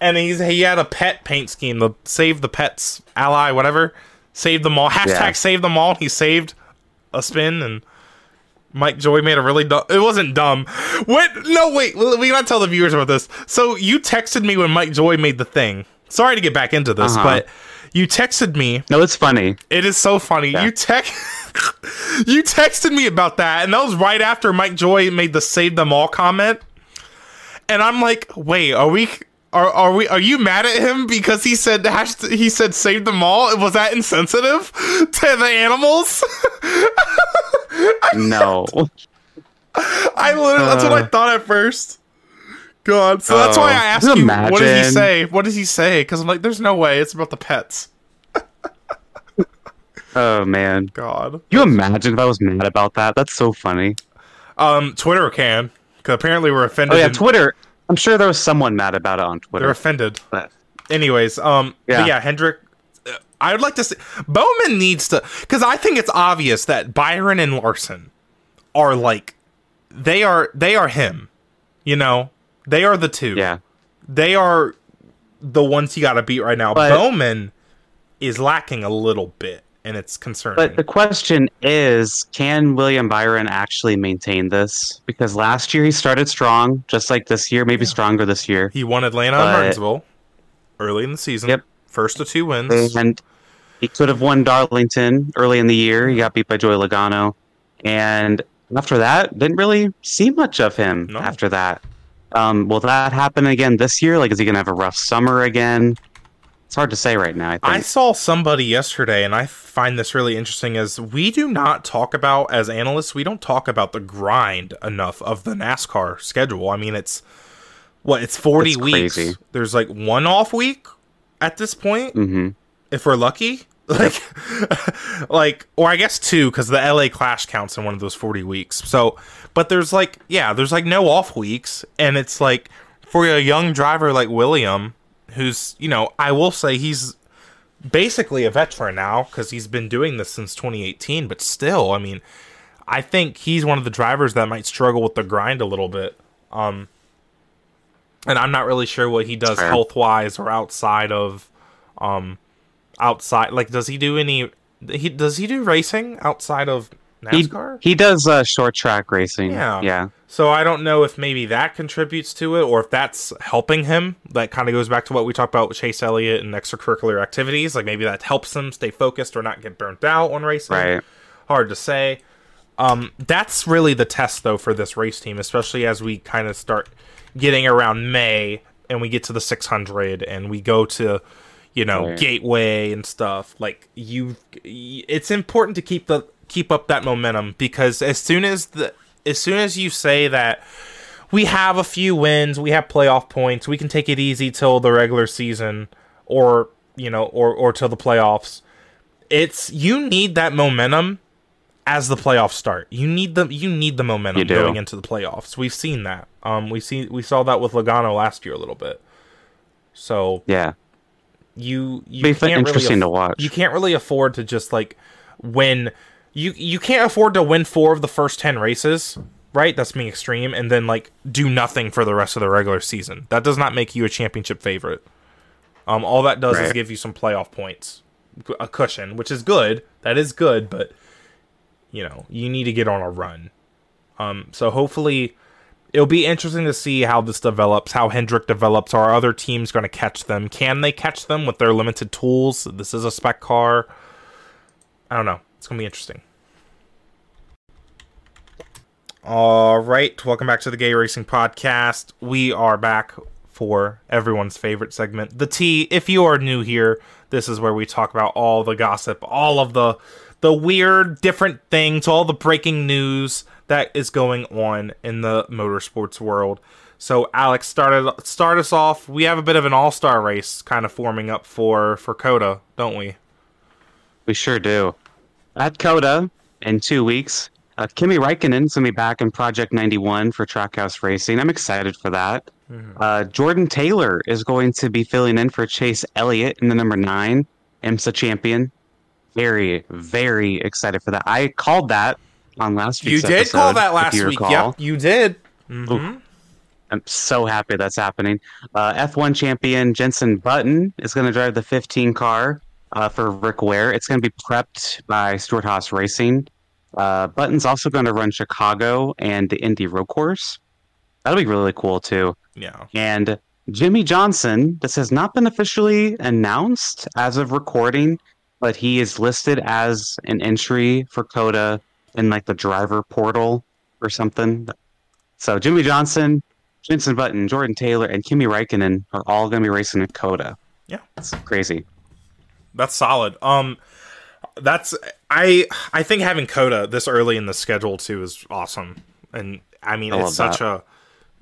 and he's he had a pet paint scheme, the save the pets ally, whatever. Save them all. Hashtag Yeah. save them all. He saved a spin and. Mike Joy made a really dumb. It wasn't dumb. What? No, wait. We gotta tell the viewers about this. So you texted me when Mike Joy made the thing. Sorry to get back into this, Uh-huh. but you texted me. No, it's funny. It is so funny. Yeah. You text. you texted me about that, and that was right after Mike Joy made the "Save Them All" comment. And I'm like, wait, are we? Are, are we? Are you mad at him because he said he said "Save Them All"? Was that insensitive to the animals? No. I literally, that's what I Uh. thought at first. God, so that's why I Oh, asked you, you what did he say? What did he say? Because I'm like, there's no way. It's about the pets. Oh man. God. You imagine if I was mad about that? That's so funny. Um, Twitter can. Because apparently we're offended. Oh yeah, Twitter. I'm sure there was someone mad about it on Twitter. they're offended. But Anyways, um, yeah, Yeah. Hendrick. uh, I would like to see Bowman needs to because I think it's obvious that Byron and Larson are like they are they are him. You know, they are the two. yeah. they are the ones you got to beat right now. But- Bowman is lacking a little bit, and it's concerning. But the question is, can William Byron actually maintain this? Because last year he started strong, just like this year, maybe stronger this year. he won Atlanta and Martinsville early in the season. Yep. First of two wins. And he could have won Darlington early in the year. He got beat by Joey Logano. And after that, didn't really see much of him No. after that. Um, will that happen again this year? Like, is he going to have a rough summer again? It's hard to say right now. I think. I saw somebody yesterday, and I find this really interesting. Is we do not talk about as analysts, we don't talk about the grind enough of the NASCAR schedule. I mean, it's what it's forty It's weeks. crazy. There's like one off week at this point, hmm if we're lucky. Like, like, or I guess two, because the LA Clash counts in one of those forty weeks. So, but there's like, yeah, there's like no off weeks, and it's like for a young driver like William, who's, you know, I will say he's basically a veteran now because he's been doing this since 2018. But still, I mean, I think he's one of the drivers that might struggle with the grind a little bit. Um, and I'm not really sure what he does health wise or outside of, um, outside. Like, does he do any? He does he do racing outside of NASCAR? he does uh, short track racing. Yeah. Yeah. So I don't know if maybe that contributes to it or if that's helping him. That kind of goes back to what we talked about with Chase Elliott and extracurricular activities. Like maybe that helps him stay focused or not get burnt out on racing. Right. Hard to say. Um, that's really the test though for this race team, especially as we kind of start getting around May and we get to the 600 and we go to you know Right. gateway and stuff like you it's important to keep the keep up that momentum because as soon as the as soon as you say that we have a few wins, we have playoff points, we can take it easy till the regular season or you know or or till the playoffs. It's you need that momentum as the playoffs start. You need the you need the momentum going into the playoffs. We've seen that. Um we see we saw that with Logano last year a little bit. So Yeah. you you Be can't interesting really to watch. you can't really afford to just like win you you can't afford to win four of the first 10 races right that's being extreme and then like do nothing for the rest of the regular season that does not make you a championship favorite um all that does is give you some playoff points a cushion which is good that is good but you know you need to get on a run um so hopefully it'll be interesting to see how this develops, how Hendrick develops. Are other teams going to catch them? Can they catch them with their limited tools? This is a spec car. I don't know. It's going to be interesting. All right. Welcome back to the Gay Racing Podcast. We are back for everyone's favorite segment, the Tea. If you are new here, this is where we talk about all the gossip, all of the the weird different things, all the breaking news that is going on in the motorsports world. So Alex started start us off. We have a bit of an all-star race kind of forming up for for COTA, don't we? We sure do. At COTA in two weeks, uh, Kimi Räikkönen's gonna be back in Project 91 for Trackhouse Racing. I'm excited for that. Uh, Jordan Taylor is going to be filling in for Chase Elliott in the number nine IMSA champion. Very, very excited for that. I called that on last week. You did episode, call that last week. Yep, you did. hmm I'm so happy that's happening. Uh, F1 champion Jenson Button is going to drive the 15 car uh, for Rick Ware. It's going to be prepped by Stuart Haas Racing. Uh, Button's also going to run Chicago and the Indy Road Course. That'll be really cool too. Yeah. And Jimmie Johnson, this has not been officially announced as of recording, but he is listed as an entry for COTA in like the driver portal or something. So Jimmie Johnson, Jenson Button, Jordan Taylor, and Kimi Räikkönen are all going to be racing at COTA. Yeah. It's crazy. That's solid. Um that's I I think having COTA this early in the schedule too is awesome. And I mean I it's such a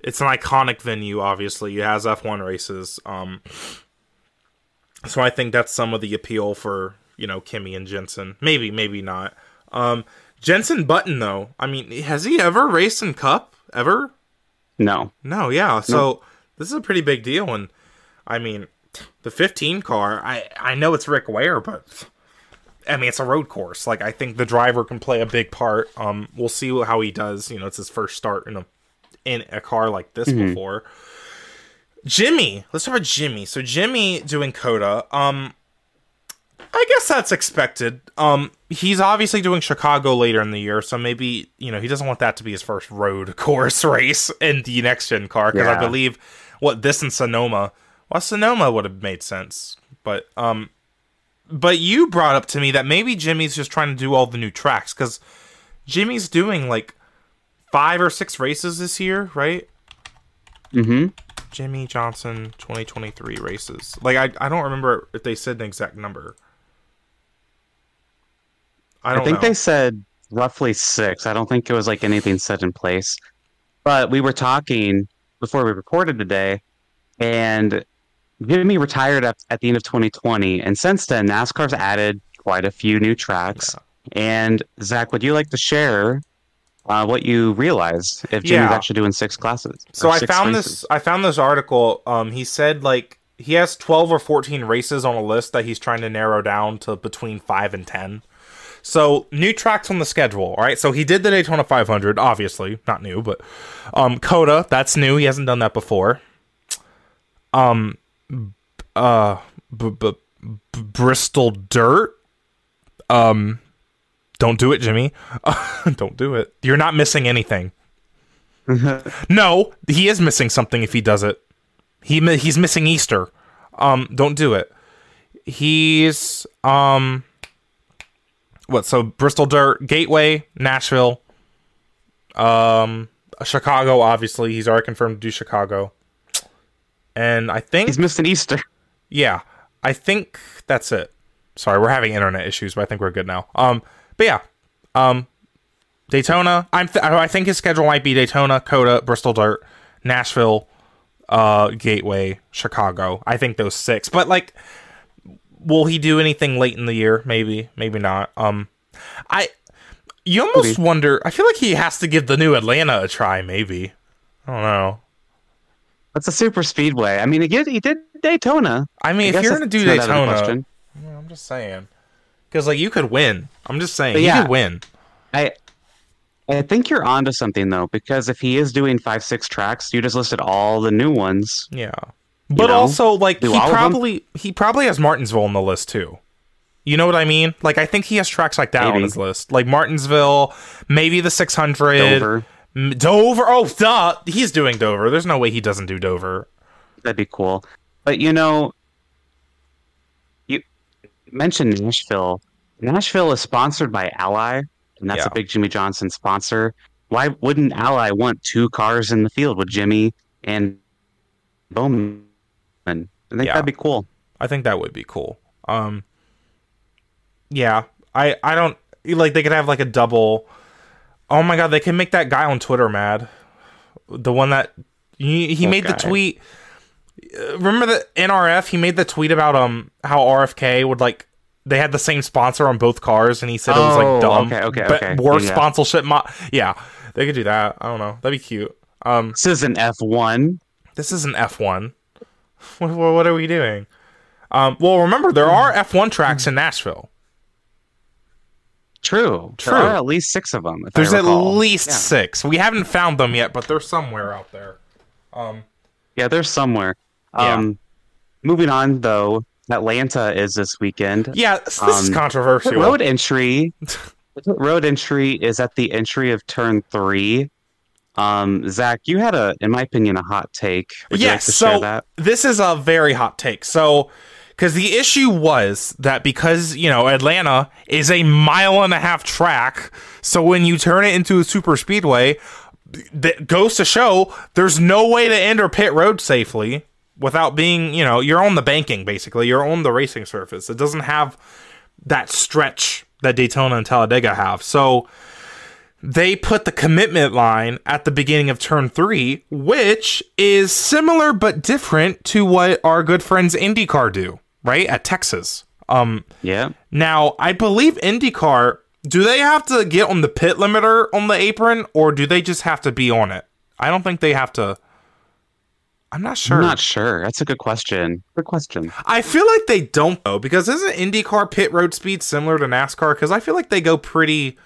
it's an iconic venue obviously. It has F1 races. Um so I think that's some of the appeal for, you know, Kimi and Jenson. Maybe, maybe not. Um Jenson Button though. I mean, has he ever raced in Cup ever? No. No, yeah. So this is a pretty big deal, and I mean, the 15 car. I I know it's Rick Ware, but I mean it's a road course. Like I think the driver can play a big part. Um, we'll see how he does. You know, it's his first start in a in a car like this before. Jimmy, let's talk about Jimmy. So Jimmy doing COTA. Um, I guess that's expected. Um, he's obviously doing Chicago later in the year, so maybe you know he doesn't want that to be his first road course race in the next gen car because I believe what this and Sonoma. Well, Sonoma would have made sense, but um, but you brought up to me that maybe Jimmy's just trying to do all the new tracks because Jimmy's doing like five or six races this year, right? Mm-hmm. Jimmie Johnson 2023 races. Like I, I don't remember if they said an exact number. I I, don't think know. they said roughly six. I don't think it was like anything set in place. But we were talking before we recorded today, and Jimmy retired at, at the end of 2020. And since then, NASCAR's added quite a few new tracks. And Zach, would you like to share uh, what you realized if Jimmy's Yeah. actually doing six classes? So or I found races? this. I found this article. Um, he said like he has 12 or 14 races on a list that he's trying to narrow down to between five and 10. So new tracks on the schedule. All right. So he did the Daytona 500, obviously not new, but um, COTA that's new. He hasn't done that before. Um, uh, b- b- b- Bristol Dirt. Um, don't do it, Jimmy. don't do it. You're not missing anything. No, he is missing something if he does it. He he's missing Easter. Um, don't do it. He's um, what? So Bristol Dirt, Gateway, Nashville, um, Chicago. Obviously, he's already confirmed to do Chicago, and I think He's missed an Easter. yeah, I think that's it. Sorry, we're having internet issues, but I think we're good now. Um, but yeah, um, Daytona. I'm th- I think his schedule might be Daytona, COTA, Bristol Dirt, Nashville, uh, Gateway, Chicago. I think those six. But like, will he do anything late in the year? Maybe, maybe not. Um, I. You almost Maybe. wonder. I feel like he has to give the new Atlanta a try. Maybe. I don't know. That's a super speedway. I mean, he did, he did Daytona. I mean, I if you're gonna do not out of the Daytona, I'm just saying. Because like you could win. I'm just saying But you yeah. could win. I I think you're onto something though, because if he is doing five, six tracks, you just listed all the new ones. Yeah. But know? also like Do he all of them? probably he probably has Martinsville on the list too. You know what I mean? Like I think he has tracks like that on his list. Like Martinsville, maybe the 600. Dover. Dover. Oh, duh. He's doing Dover. There's no way he doesn't do Dover. That'd be cool. But you know, you mentioned Nashville. Nashville is sponsored by Ally, and that's Yeah. a big Jimmie Johnson sponsor. Why wouldn't Ally want two cars in the field with Jimmy and Bowman? I think Yeah. that'd be cool. I think that would be cool. Um Yeah. I I don't like they could have like a double Oh my god, they can make that guy on Twitter mad. The one that he, he made the tweet Remember the NRF? He made the tweet about um how RFK would like they had the same sponsor on both cars, and he said it was Oh, like dumb. okay, okay, but okay. Worse Yeah. sponsorship. Mo- yeah, they could do that. I don't know. That'd be cute. Um, This is an F1. this is an F1. What, what, what are we doing? Um, well, remember there are F1 tracks in Nashville. True. True. There are at least six of them. if I There's at least Yeah. six. We haven't found them yet, but they're somewhere out there. Um, yeah, they're somewhere. Yeah. Um, moving on though, Atlanta is this weekend. yeah, this is Um, controversial. Road entry. road entry is at the entry of turn three. Um, Zach, you had a, in my opinion, a hot take. Would you like yes, to so share that? this is a very hot take. So, because the issue was that because you know Atlanta is a mile and a half track, so when you turn it into a super speedway, that goes to show there's no way to enter pit road safely without being you know you're on the banking basically you're on the racing surface. It doesn't have that stretch that Daytona and Talladega have. So they put the commitment line at the beginning of turn three, which is similar but different to what our good friends IndyCar do, right? At Texas. Um Yeah. now I believe IndyCar do they have to get on the pit limiter on the apron or do they just have to be on it? I don't think they have to I'm not sure. I'm not sure. That's a good question. Good question. I feel like they don't though, because isn't IndyCar pit road speed similar to NASCAR? Because I feel like they go pretty.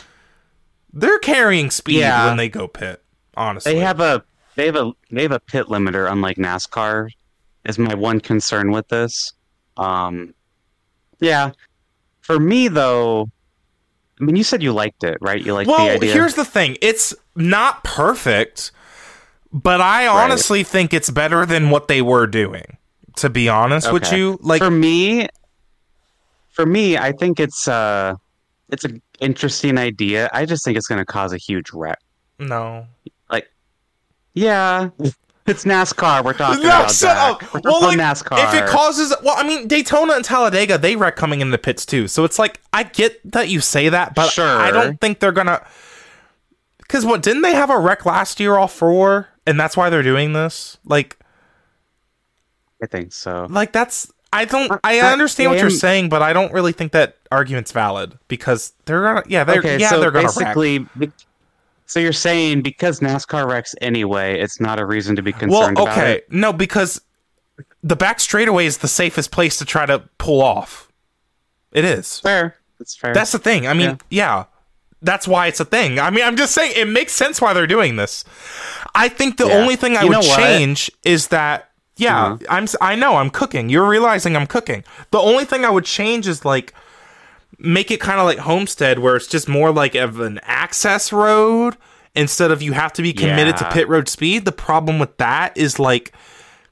They're carrying speed Yeah. when they go pit. Honestly, They have a they have a they have a pit limiter, unlike NASCAR. Is my one concern with this. Um, yeah. For me though, I mean, you said you liked it, right? You liked the Well, here's the thing: it's not perfect, but I honestly think it's better than what they were doing. To be honest with you, like for me for me i think it's uh it's an interesting idea. I just think it's going to cause a huge wreck. No, like, yeah It's NASCAR. We're talking No, about. shut Zach. up. We're Well, like, NASCAR. if it causes, well, I mean, Daytona and Talladega, they wreck coming in the pits too. So it's like I get that you say that, but Sure. I don't think they're gonna. Because what didn't they have a wreck last year all four, and that's why they're doing this? Like, I think so. like that's I don't uh, I I- understand what you're saying, but I don't really think that argument's valid because they're gonna yeah they're okay, yeah so they're gonna basically, be- so you're saying because NASCAR wrecks anyway, it's not a reason to be Well, concerned about okay, no, because the back straightaway is the safest place to try to pull off. It is. Fair. That's fair. That's the thing. I mean, yeah. That's why it's a thing. I mean, I'm just saying it makes sense why they're doing this. I think the Yeah. only thing I You would change is that yeah, Uh-huh. I'm I know I'm cooking. You're realizing I'm cooking. The only thing I would change is like make it kind of like Homestead where it's just more like of an access road instead of you have to be committed to pit road speed. The problem with that is like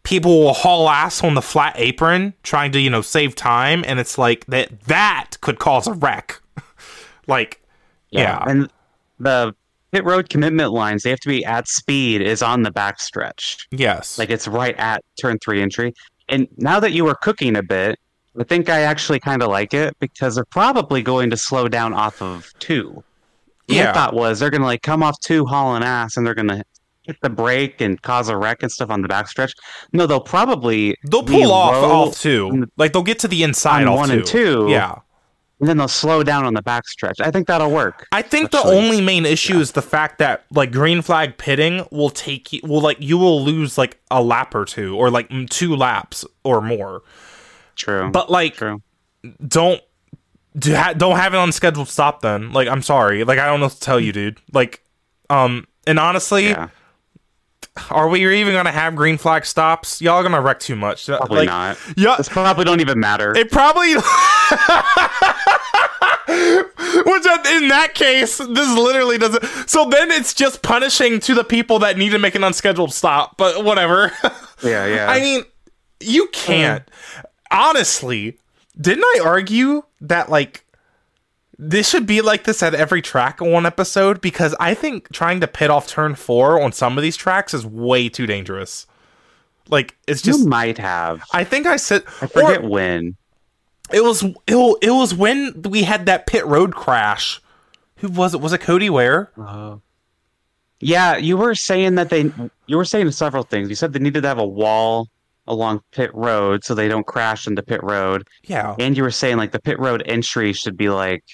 people will haul ass on the flat apron trying to, you know, save time and it's like that that could cause a wreck. like yeah. And the pit road commitment lines, they have to be at speed, is on the back stretch. Yes. Like it's right at turn three entry. And now that you were cooking a bit, I think I actually kind of like it because they're probably going to slow down off of two. My Yeah. thought was they're going to like come off two hauling ass and they're going to hit the brake and cause a wreck and stuff on the backstretch. No, they'll probably they'll pull off off two. Like they'll get to the inside on off one two. and two. Yeah. and then they'll slow down on the backstretch. I think that'll work. I think the only main issue is the fact that like green flag pitting will take you will like you will lose like a lap or two or like two laps or more. True. But like True. don't do ha- don't have an unscheduled stop then. Like I'm sorry. Like I don't know what to tell you, dude. Like um and honestly, Yeah. are we even going to have green flag stops? Y'all going to wreck too much. Probably like, not. Yeah, This probably don't even matter. It probably. Which uh, in that case, this literally doesn't. So then it's just punishing to the people that need to make an unscheduled stop. But whatever. yeah, yeah. I mean, you can't. Honestly, didn't I argue that like this should be like this at every track in one episode? Because I think trying to pit off turn four on some of these tracks is way too dangerous. Like it's you just. might have. I think I said. I forget or- when. it was it, it was when we had that pit road crash. Who was it? Was it Cody Ware? Uh, yeah, you were saying that they. You were saying several things. You said they needed to have a wall along pit road so they don't crash into pit road, Yeah. and you were saying like the pit road entry should be like,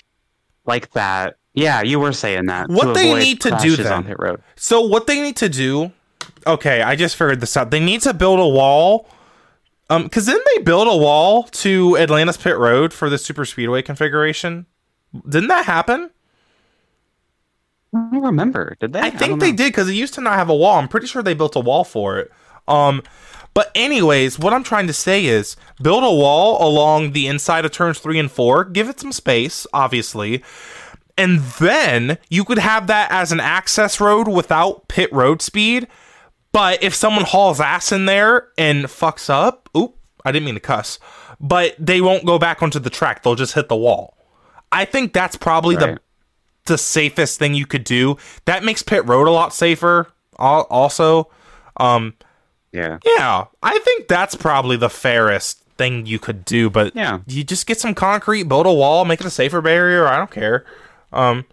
like that. Yeah, you were saying that. What they need to do then- on pit road. So what they need to do? Okay, I just figured this out. They need to build a wall. Um, because didn't they build a wall to Atlanta's pit road for the super speedway configuration? Didn't that happen? I don't remember. Did they? I think they know. did because it used to not have a wall. I'm pretty sure they built a wall for it. Um, but anyways, what I'm trying to say is build a wall along the inside of turns three and four. Give it some space, obviously, and then you could have that as an access road without pit road speed. But if someone hauls ass in there and fucks up, oop, I didn't mean to cuss. But they won't go back onto the track. They'll just hit the wall. I think that's probably the Right. the safest thing you could do. That makes pit road a lot safer. Also, um, Yeah. yeah, I think that's probably the fairest thing you could do. But Yeah. you just get some concrete, build a wall, make it a safer barrier. I don't care. Um,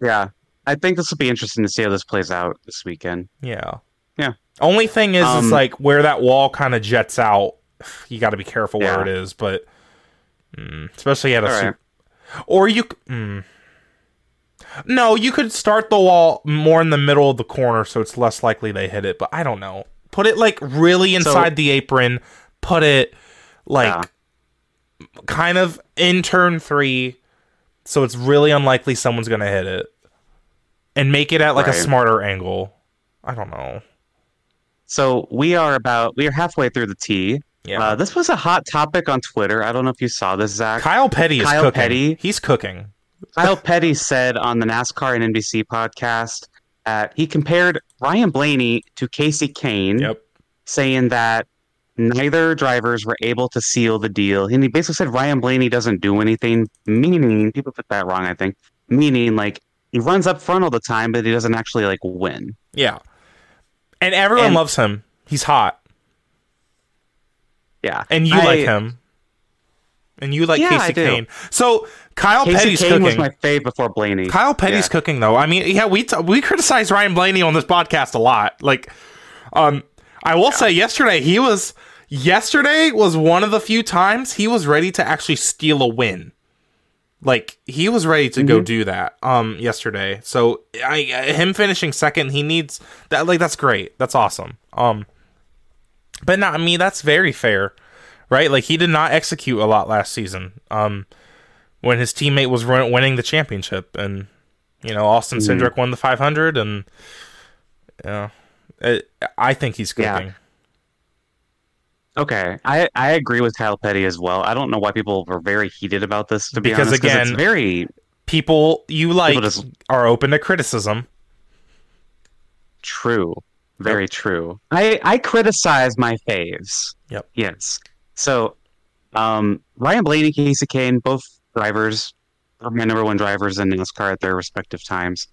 Yeah. I think this will be interesting to see how this plays out this weekend. yeah, Yeah. Only thing is, is Um, like where that wall kind of jets out. You got to be careful Yeah. where it is, but mm, especially at a su- or you. Mm, no, you could start the wall more in the middle of the corner, so it's less likely they hit it. But I don't know. Put it like really inside the apron. Put it like Yeah. kind of in turn three, so it's really unlikely someone's gonna hit it, and make it at like a smarter angle. I don't know. So we are about we are halfway through the tea. Yeah. Uh, this was a hot topic on Twitter. I don't know if you saw this, Zach. Kyle Petty is Kyle cooking. Petty? He's cooking. Kyle Petty said on the NASCAR and NBC podcast that he compared Ryan Blaney to Kasey Kahne, Yep. saying that neither drivers were able to seal the deal. And he basically said Ryan Blaney doesn't do anything, meaning people put that wrong, I think. Meaning like he runs up front all the time, but he doesn't actually like win. Yeah. and everyone And- loves him. He's hot, Yeah, and you I- like him, and you like Yeah, Kasey. Kahne. So Kyle Kasey Petty's Kahne cooking. was my fave before Blaney. Kyle Petty's Yeah. cooking though. I mean, yeah, we t- we criticize Ryan Blaney on this podcast a lot. Like, um, I will say yesterday he was yesterday was one of the few times he was ready to actually steal a win. Like he was ready to Mm-hmm. go do that um yesterday. So I him finishing second, he needs that like that's great. That's awesome. Um but not I mean that's very fair. Right? Like he did not execute a lot last season. Um when his teammate was run- winning the championship and you know Austin Mm-hmm. Cindric won the 500 and you know it, I think he's Yeah. Okay, I I agree with Kyle Petty as well. I don't know why people were very heated about this. To be honest. Because, honest, again, it's very People you like just- are open to criticism. true, very true. I I criticize my faves. Yep. Yes. So, um, Ryan Blaney, Kasey Kahne, both drivers are my number one drivers in NASCAR at their respective times.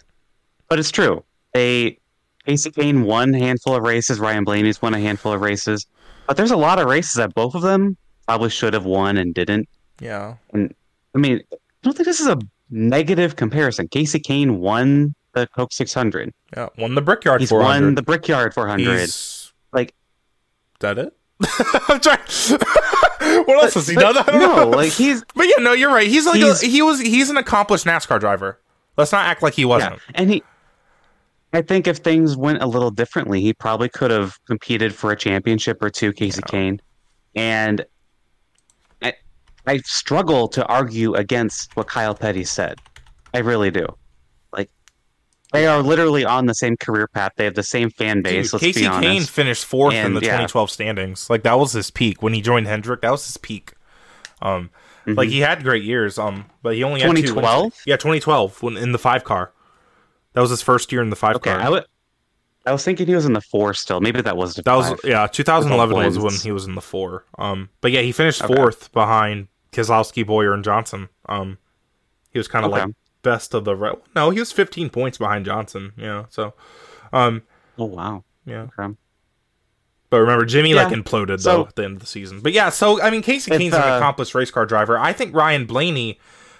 But it's true. They Kasey Kahne won a handful of races. Ryan Blaney's won a handful of races. But there's a lot of races that both of them probably should have won and didn't. Yeah. And I mean, I don't think this is a negative comparison. Kasey Kahne won the Coke 600. Yeah. Won the Brickyard He's 400. won the Brickyard 400. He's Like- is that it? I'm trying. what else has he But done? No, like he's But yeah, no, you're right. He's like He's- a, he was. He's an accomplished NASCAR driver. Let's not act like he wasn't. yeah, and he. I think if things went a little differently, he probably could have competed for a championship or two, Kasey Kahne. And I, I struggle to argue against what Kyle Petty said. I really do. They are literally on the same career path. They have the same fan base. Dude, Kasey. Kahne finished fourth in the yeah. 2012 standings. Like that was his peak when he joined Hendrick. That was his peak. Um, Mm-hmm. like he had great years. Um, but he only had two wins. 2012? Yeah, 2012 when in the five car. That was his first year in the five Okay, car. I was thinking he was in the four still. Maybe that was the That was yeah, 2011 was when he was in the four. Um, but yeah, he finished Okay. fourth behind Keselowski, Bowyer, and Johnson. Um, he was kind of Okay. like best of the re- no, he was 15 points behind Johnson. Yeah, so um, Oh wow. yeah. Okay. But remember, Jimmy like imploded So- though at the end of the season. But yeah, so I mean, Kasey If, Kahne's an uh, accomplished race car driver. I think Ryan Blaney,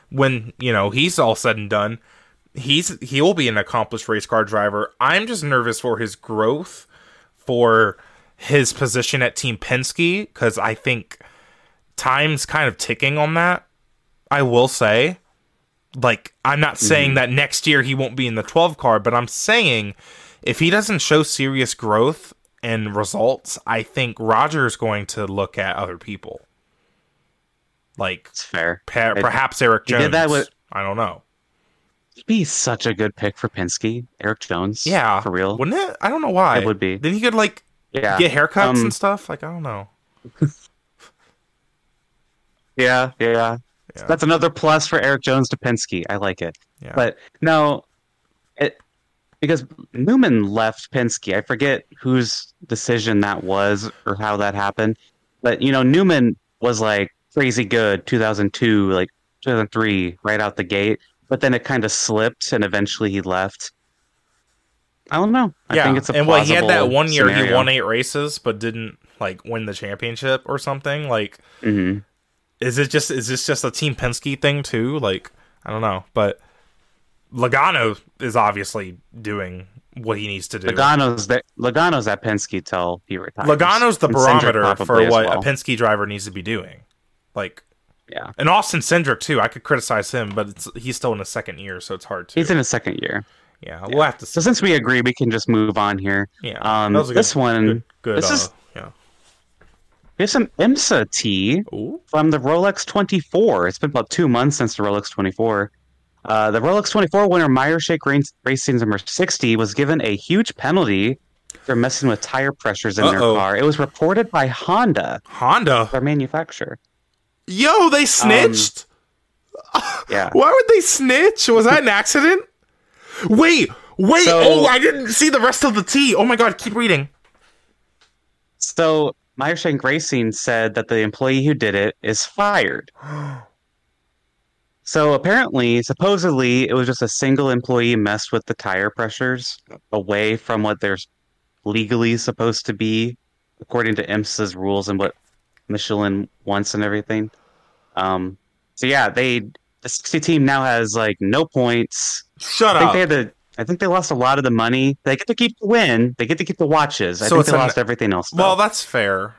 when you know he's all said and done, he's he'll be an accomplished race car driver. I'm just nervous for his growth, for his position at Team Penske, because I think time's kind of ticking on that. I will say, like, I'm not saying that next year he won't be in the 12 car, but I'm saying if he doesn't show serious growth and results, I think Roger's going to look at other people. Like It's fair. per- perhaps Erik he Jones. did that with- I don't know. He'd be such a good pick for Penske. Erik Jones. Yeah, For real. wouldn't it? I don't know why. It would be. Then he could like Yeah. get haircuts Um, and stuff. Like I don't know. Yeah, yeah. Yeah. That's another plus for Erik Jones to Penske. I like it. Yeah. But no, it because Newman left Penske. I forget whose decision that was or how that happened. But you know, Newman was like crazy good 2002, like 2003, right out the gate. But then it kind of slipped, and eventually he left. I don't know. I yeah, think it's a and well, he had that one year he won eight races but didn't like win the championship or something. Like, Mhm. Is it just is this just a Team Penske thing too? Like, I don't know, but Logano is obviously doing what he needs to do. Logano's that Logano's at Penske till he retires. Logano's the And barometer for what well. a Penske driver needs to be doing. Like, Yeah, and Austin Cindric too. I could criticize him, but it's, he's still in his second year, so it's hard to. he's in his second year. yeah, we'll have to So since we agree, we can just move on here. Yeah, Um, that was a this one, good, good this uh, is-. Here's some IMSA tea Ooh. from the Rolex 24. It's been about two months since the Rolex 24. Uh, the Rolex 24 winner Meyer Shank Race- Racing's number 60 was given a huge penalty for messing with tire pressures in their Uh-oh. car. It was reported by Honda, Honda. their manufacturer. Yo, they snitched. Yeah. Why would they snitch? Was that an accident? Wait, wait. So- oh, I didn't see the rest of the tea. Oh my god, keep reading. So Meyer Shank Racing said that the employee who did it is fired. So apparently, supposedly, it was just a single employee messed with the tire pressures away from what they're legally supposed to be according to IMSA's rules and what Michelin wants and everything. Um, so yeah, they the 60 team now has like no points. Shut I think up. they had to. I think they lost a lot of the money. They get to keep the win. They get to keep the watches. I So think they lost everything else. Though. well, that's fair.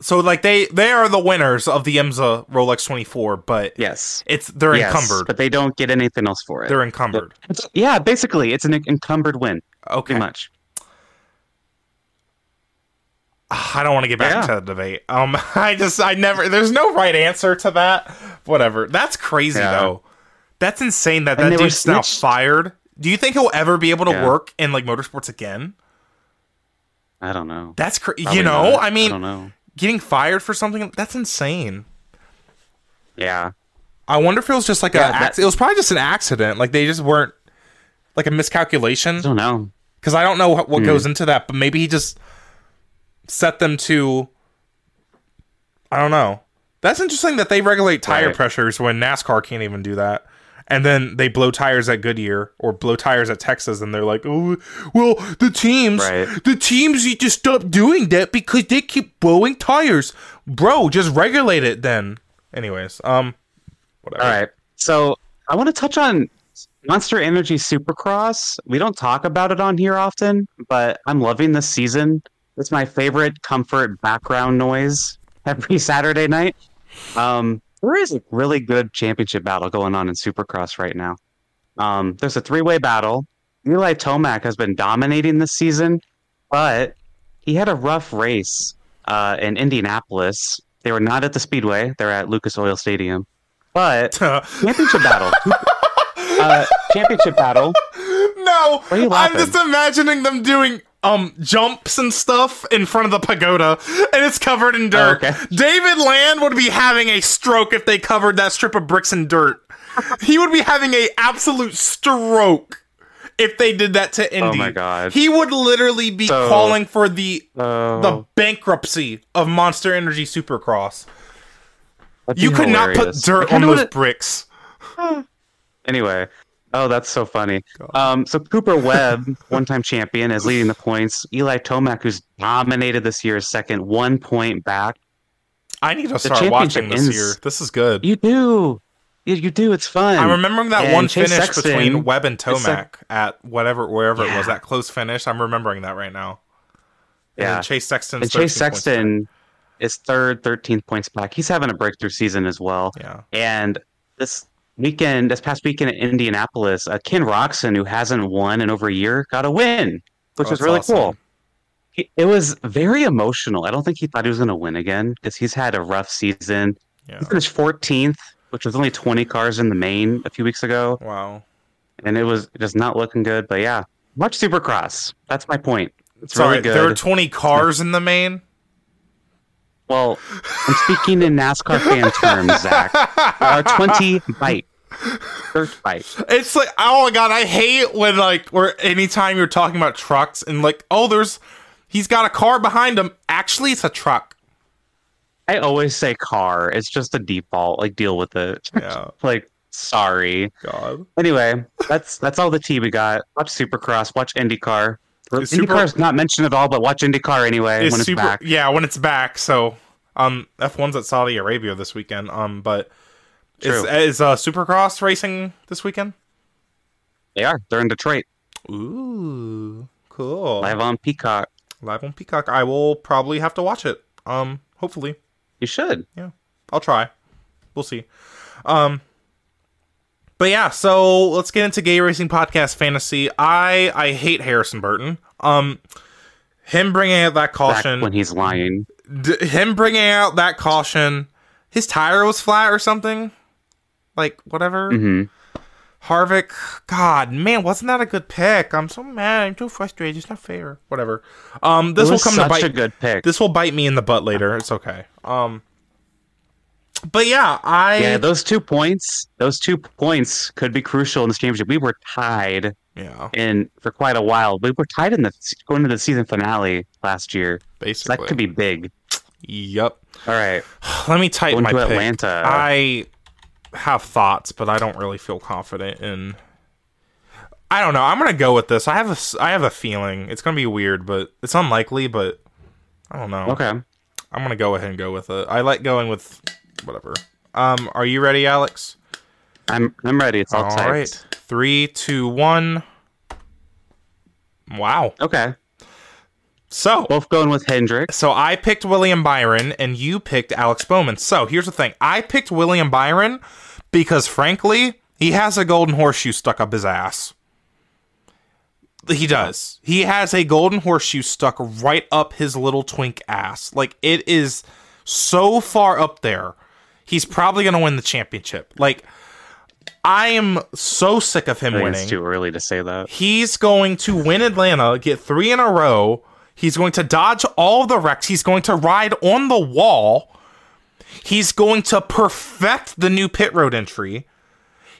So like they they are the winners of the IMSA Rolex 24, but yes, it's they're Yes, encumbered. but they don't get anything else for it. They're encumbered. It's- yeah, basically, it's an encumbered win, Okay. pretty much. I don't want to get back Yeah. into the debate. Um, I just, I never. There's no right answer to that. Whatever. That's crazy Yeah. though. That's insane that And that dude's now fired. Do you think he'll ever be able to Yeah. work in like motorsports again? I don't know. That's crazy. You know, not. I mean, know. getting fired for something that's insane. Yeah, I wonder if it was just like Yeah, a. that- It was probably just an accident. Like they just weren't like a miscalculation. I don't know. because I don't know what, what Hmm. goes into that, but maybe he just set them to. I don't know. That's interesting that they regulate tire Right. pressures when NASCAR can't even do that. And then they blow tires at Goodyear or blow tires at Texas, and they're like, "Oh, well, the teams, Right. the teams need to stop doing that because they keep blowing tires, bro. Just regulate it then." Anyways, um, whatever. All right. So I want to touch on Monster Energy Supercross. We don't talk about it on here often, but I'm loving this season. It's my favorite comfort background noise every Saturday night. Um, there is a really good championship battle going on in Supercross right now. Um, there's a three-way battle. Eli Tomac has been dominating this season, but he had a rough race uh, in Indianapolis. They were not at the Speedway; they're at Lucas Oil Stadium. But championship battle, uh, championship battle. No, I'm just imagining them doing um jumps and stuff in front of the pagoda, and it's covered in dirt. Oh, okay. David Land would be having a stroke if they covered that strip of bricks and dirt. he would be having a absolute stroke if they did that to Indy. Oh my God. He would literally be So- calling for the Uh, the bankruptcy of Monster Energy Supercross. You be could not put dirt on those wanna- bricks. Anyway, oh, that's so funny. Um, so Cooper Webb, one-time champion, is leading the points. Eli Tomac, who's dominated this year, is second, one point back. I need to start watching this ends- year. This is good. You do, you, you do. It's fun. I'm remembering that And one Chase finish Sexton between Webb and Tomac at whatever wherever it was that close finish. I'm remembering that right now. And Yeah. Chase Sexton. and Chase Sexton is third, 13 points back. He's having a breakthrough season as well. Yeah. And this weekend, this past weekend in Indianapolis, uh, Ken Roczen, who hasn't won in over a year, got a win, which Oh, was really awesome. cool. He, it was very emotional. I don't think he thought he was going to win again because he's had a rough season. Yeah. He finished 14th, which was only 20 cars in the main a few weeks ago, Wow. and it was just not looking good. But yeah, watch Supercross. That's my point. It's Sorry, really good. there are 20 cars in the main. Well, I'm speaking in NASCAR fan terms, Zach. Uh, 20 bite. Dirt bite. It's like oh my god, I hate when like or anytime you're talking about trucks and like oh there's he's got a car behind him. Actually, it's a truck. I always say car. It's just a default. Like, deal with it. Yeah. like, sorry. God. Anyway, that's that's all the tea we got. Watch Supercross. Watch IndyCar. Is Super- IndyCar's not mentioned at all, but watch IndyCar anyway when it's super back. yeah when it's back. So um F1's at Saudi Arabia this weekend. Um, but is is uh Supercross racing this weekend? They are. They're in Detroit. Ooh, cool. Live on Peacock. Live on Peacock. I will probably have to watch it. Um, hopefully, You should. Yeah, I'll try. We'll see. Um, but yeah, so let's get into gay racing podcast fantasy. I I hate Harrison Burton. Um, him bringing out that Back caution, when he's lying. d- him bringing out that caution. His tire was flat or something. Like whatever. hmm Harvick, God, man, wasn't that a good pick? I'm so mad. I'm too frustrated. It's not fair. Whatever. Um, this will come to bite. a good pick. this will bite me in the butt later. It's okay. Um, but yeah, I yeah, those two points, those two points could be crucial in this championship. We were tied yeah, in for quite a while. We were tied in the going to the season finale last year. So basically. that could be big. Yep. All right, Let me type going my to pick. Atlanta. I have thoughts, but I don't really feel confident in. I don't know. I'm gonna go with this. I have a I have a feeling it's gonna be weird, but it's unlikely. But I don't know. Okay. I'm gonna go ahead and go with it. I like going with whatever. Um, are you ready, Alex? I'm I'm ready. It's all, All typed. right. Three, two, one. Wow. Okay. So Both going with Hendricks. So I picked William Byron and you picked Alex Bowman. So here's the thing. I picked William Byron because frankly, he has a golden horseshoe stuck up his ass. He does. He has a golden horseshoe stuck right up his little twink ass. Like it is so far up there. He's probably going to win the championship. Like I am so sick of him winning. it's too early to say that. He's going to win Atlanta, get three in a row. He's going to dodge all the wrecks. He's going to ride on the wall. He's going to perfect the new pit road entry.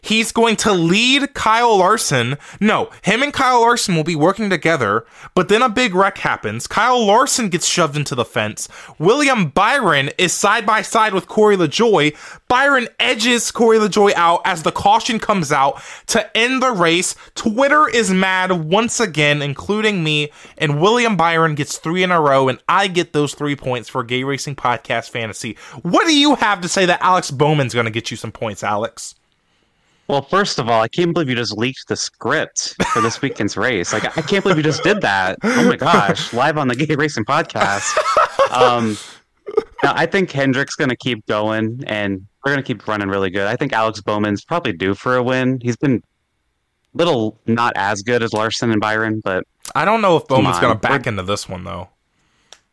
He's going to lead Kyle Larson. No, him and Kyle Larson will be working together, but then a big wreck happens. Kyle Larson gets shoved into the fence. William Byron is side by side with Corey LaJoie. Byron edges Corey LaJoie out as the caution comes out to end the race. Twitter is mad once again, including me, and William Byron gets three in a row, and I get those three points for Gay Racing Podcast Fantasy. What do you have to say that Alex Bowman's going to get you some points, Alex? Well, first of all, I can't believe you just leaked the script for this weekend's race. Like, I can't believe you just did that. Oh my gosh, live on the Gay Racing podcast. Um, now, I think Hendrick's going to keep going, and we're going to keep running really good. I think Alex Bowman's probably due for a win. He's been a little not as good as Larson and Byron, but I don't know if Bowman's going to back into this one though.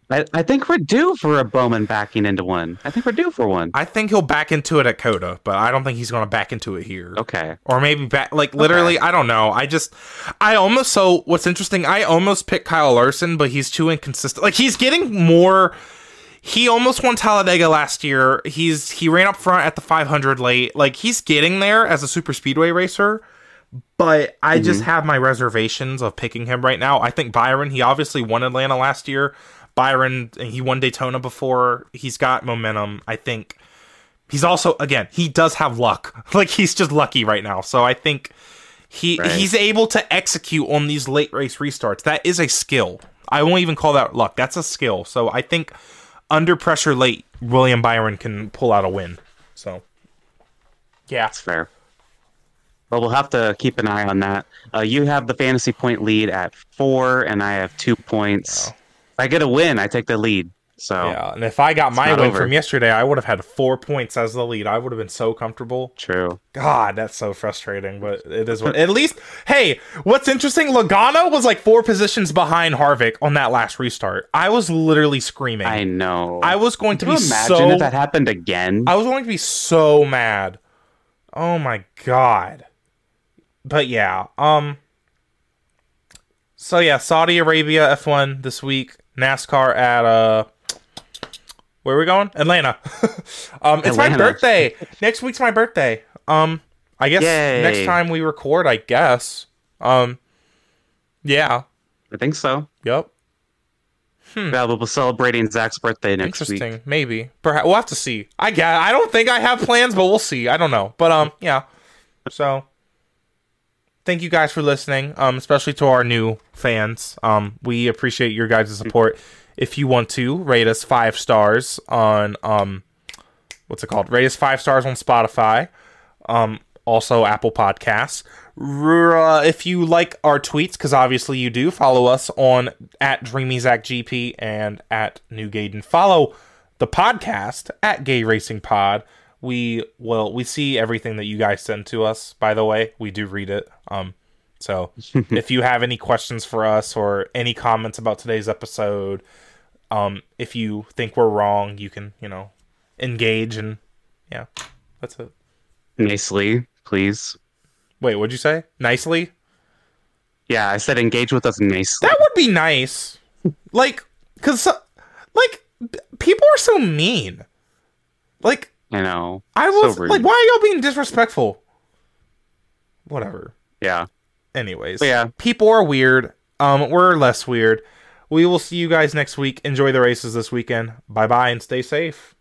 I, I think we're due for a Bowman backing into one. I think we're due for one. I think he'll back into it at COTA, but I don't think he's going to back into it here. Okay. Or maybe back, like literally, I don't know. I just, I almost, so what's interesting, I almost picked Kyle Larson, but he's too inconsistent. Like he's getting more, he almost won Talladega last year. He's, he ran up front at the 500 late. Like he's getting there as a super speedway racer, but I just mm-hmm. have my reservations of picking him right now. I think Byron, he obviously won Atlanta last year. Byron, he won Daytona before. He's got momentum. I think he's also again he does have luck. Like he's just lucky right now. So I think he Right. he's able to execute on these late race restarts. That is a skill. I won't even call that luck. That's a skill. So I think under pressure late, William Byron can pull out a win. So yeah, That's fair. Well, we'll have to keep an eye on that. Uh, you have the fantasy point lead at four, and I have two points. If I get a win, I take the lead. So yeah. And if I got my win over. from yesterday, I would have had four points as the lead. I would have been so comfortable. true. God, that's so frustrating, but it is what. At least, hey, what's interesting? Logano was like four positions behind Harvick on that last restart. I was literally screaming. I know. I, was going to Can be imagine so. if that happened again? I was going to be so mad. Oh my god. But yeah, um. So yeah, Saudi Arabia F1 this week. NASCAR at uh. Where are we going? Atlanta. um, it's my birthday. Next week's my birthday. Um, I guess Yay. next time we record, I guess. Um, yeah. I think so. Yep. Yeah, we'll be celebrating Zack's birthday next Interesting. week. Interesting. Maybe. Perhaps we'll have to see. I get. I don't think I have plans, but we'll see. I don't know. But um, yeah. So, thank you guys for listening. Um, especially to our new fans. Um, we appreciate your guys' support. If you want to rate us five stars on um, what's it called? Rate us five stars on Spotify. Um, also Apple Podcasts. Uh, if you like our tweets, because obviously you do, follow us on at DreamyZackGP and at New Gayden. Follow the podcast at Gay Racing Pod. We will we see everything that you guys send to us. By the way, we do read it. Um, so if you have any questions for us or any comments about today's episode, um, if you think we're wrong, you can you know engage and yeah, that's it. Nicely, please. Wait, what'd you say? Nicely? Yeah, I said engage with us nicely. That would be nice. Like, cause like people are so mean. Like I know. I was rude. like, why are y'all being disrespectful? Whatever. Yeah. Anyways, But yeah. people are weird. Um, we're less weird. We will see you guys next week. Enjoy the races this weekend. Bye bye and stay safe.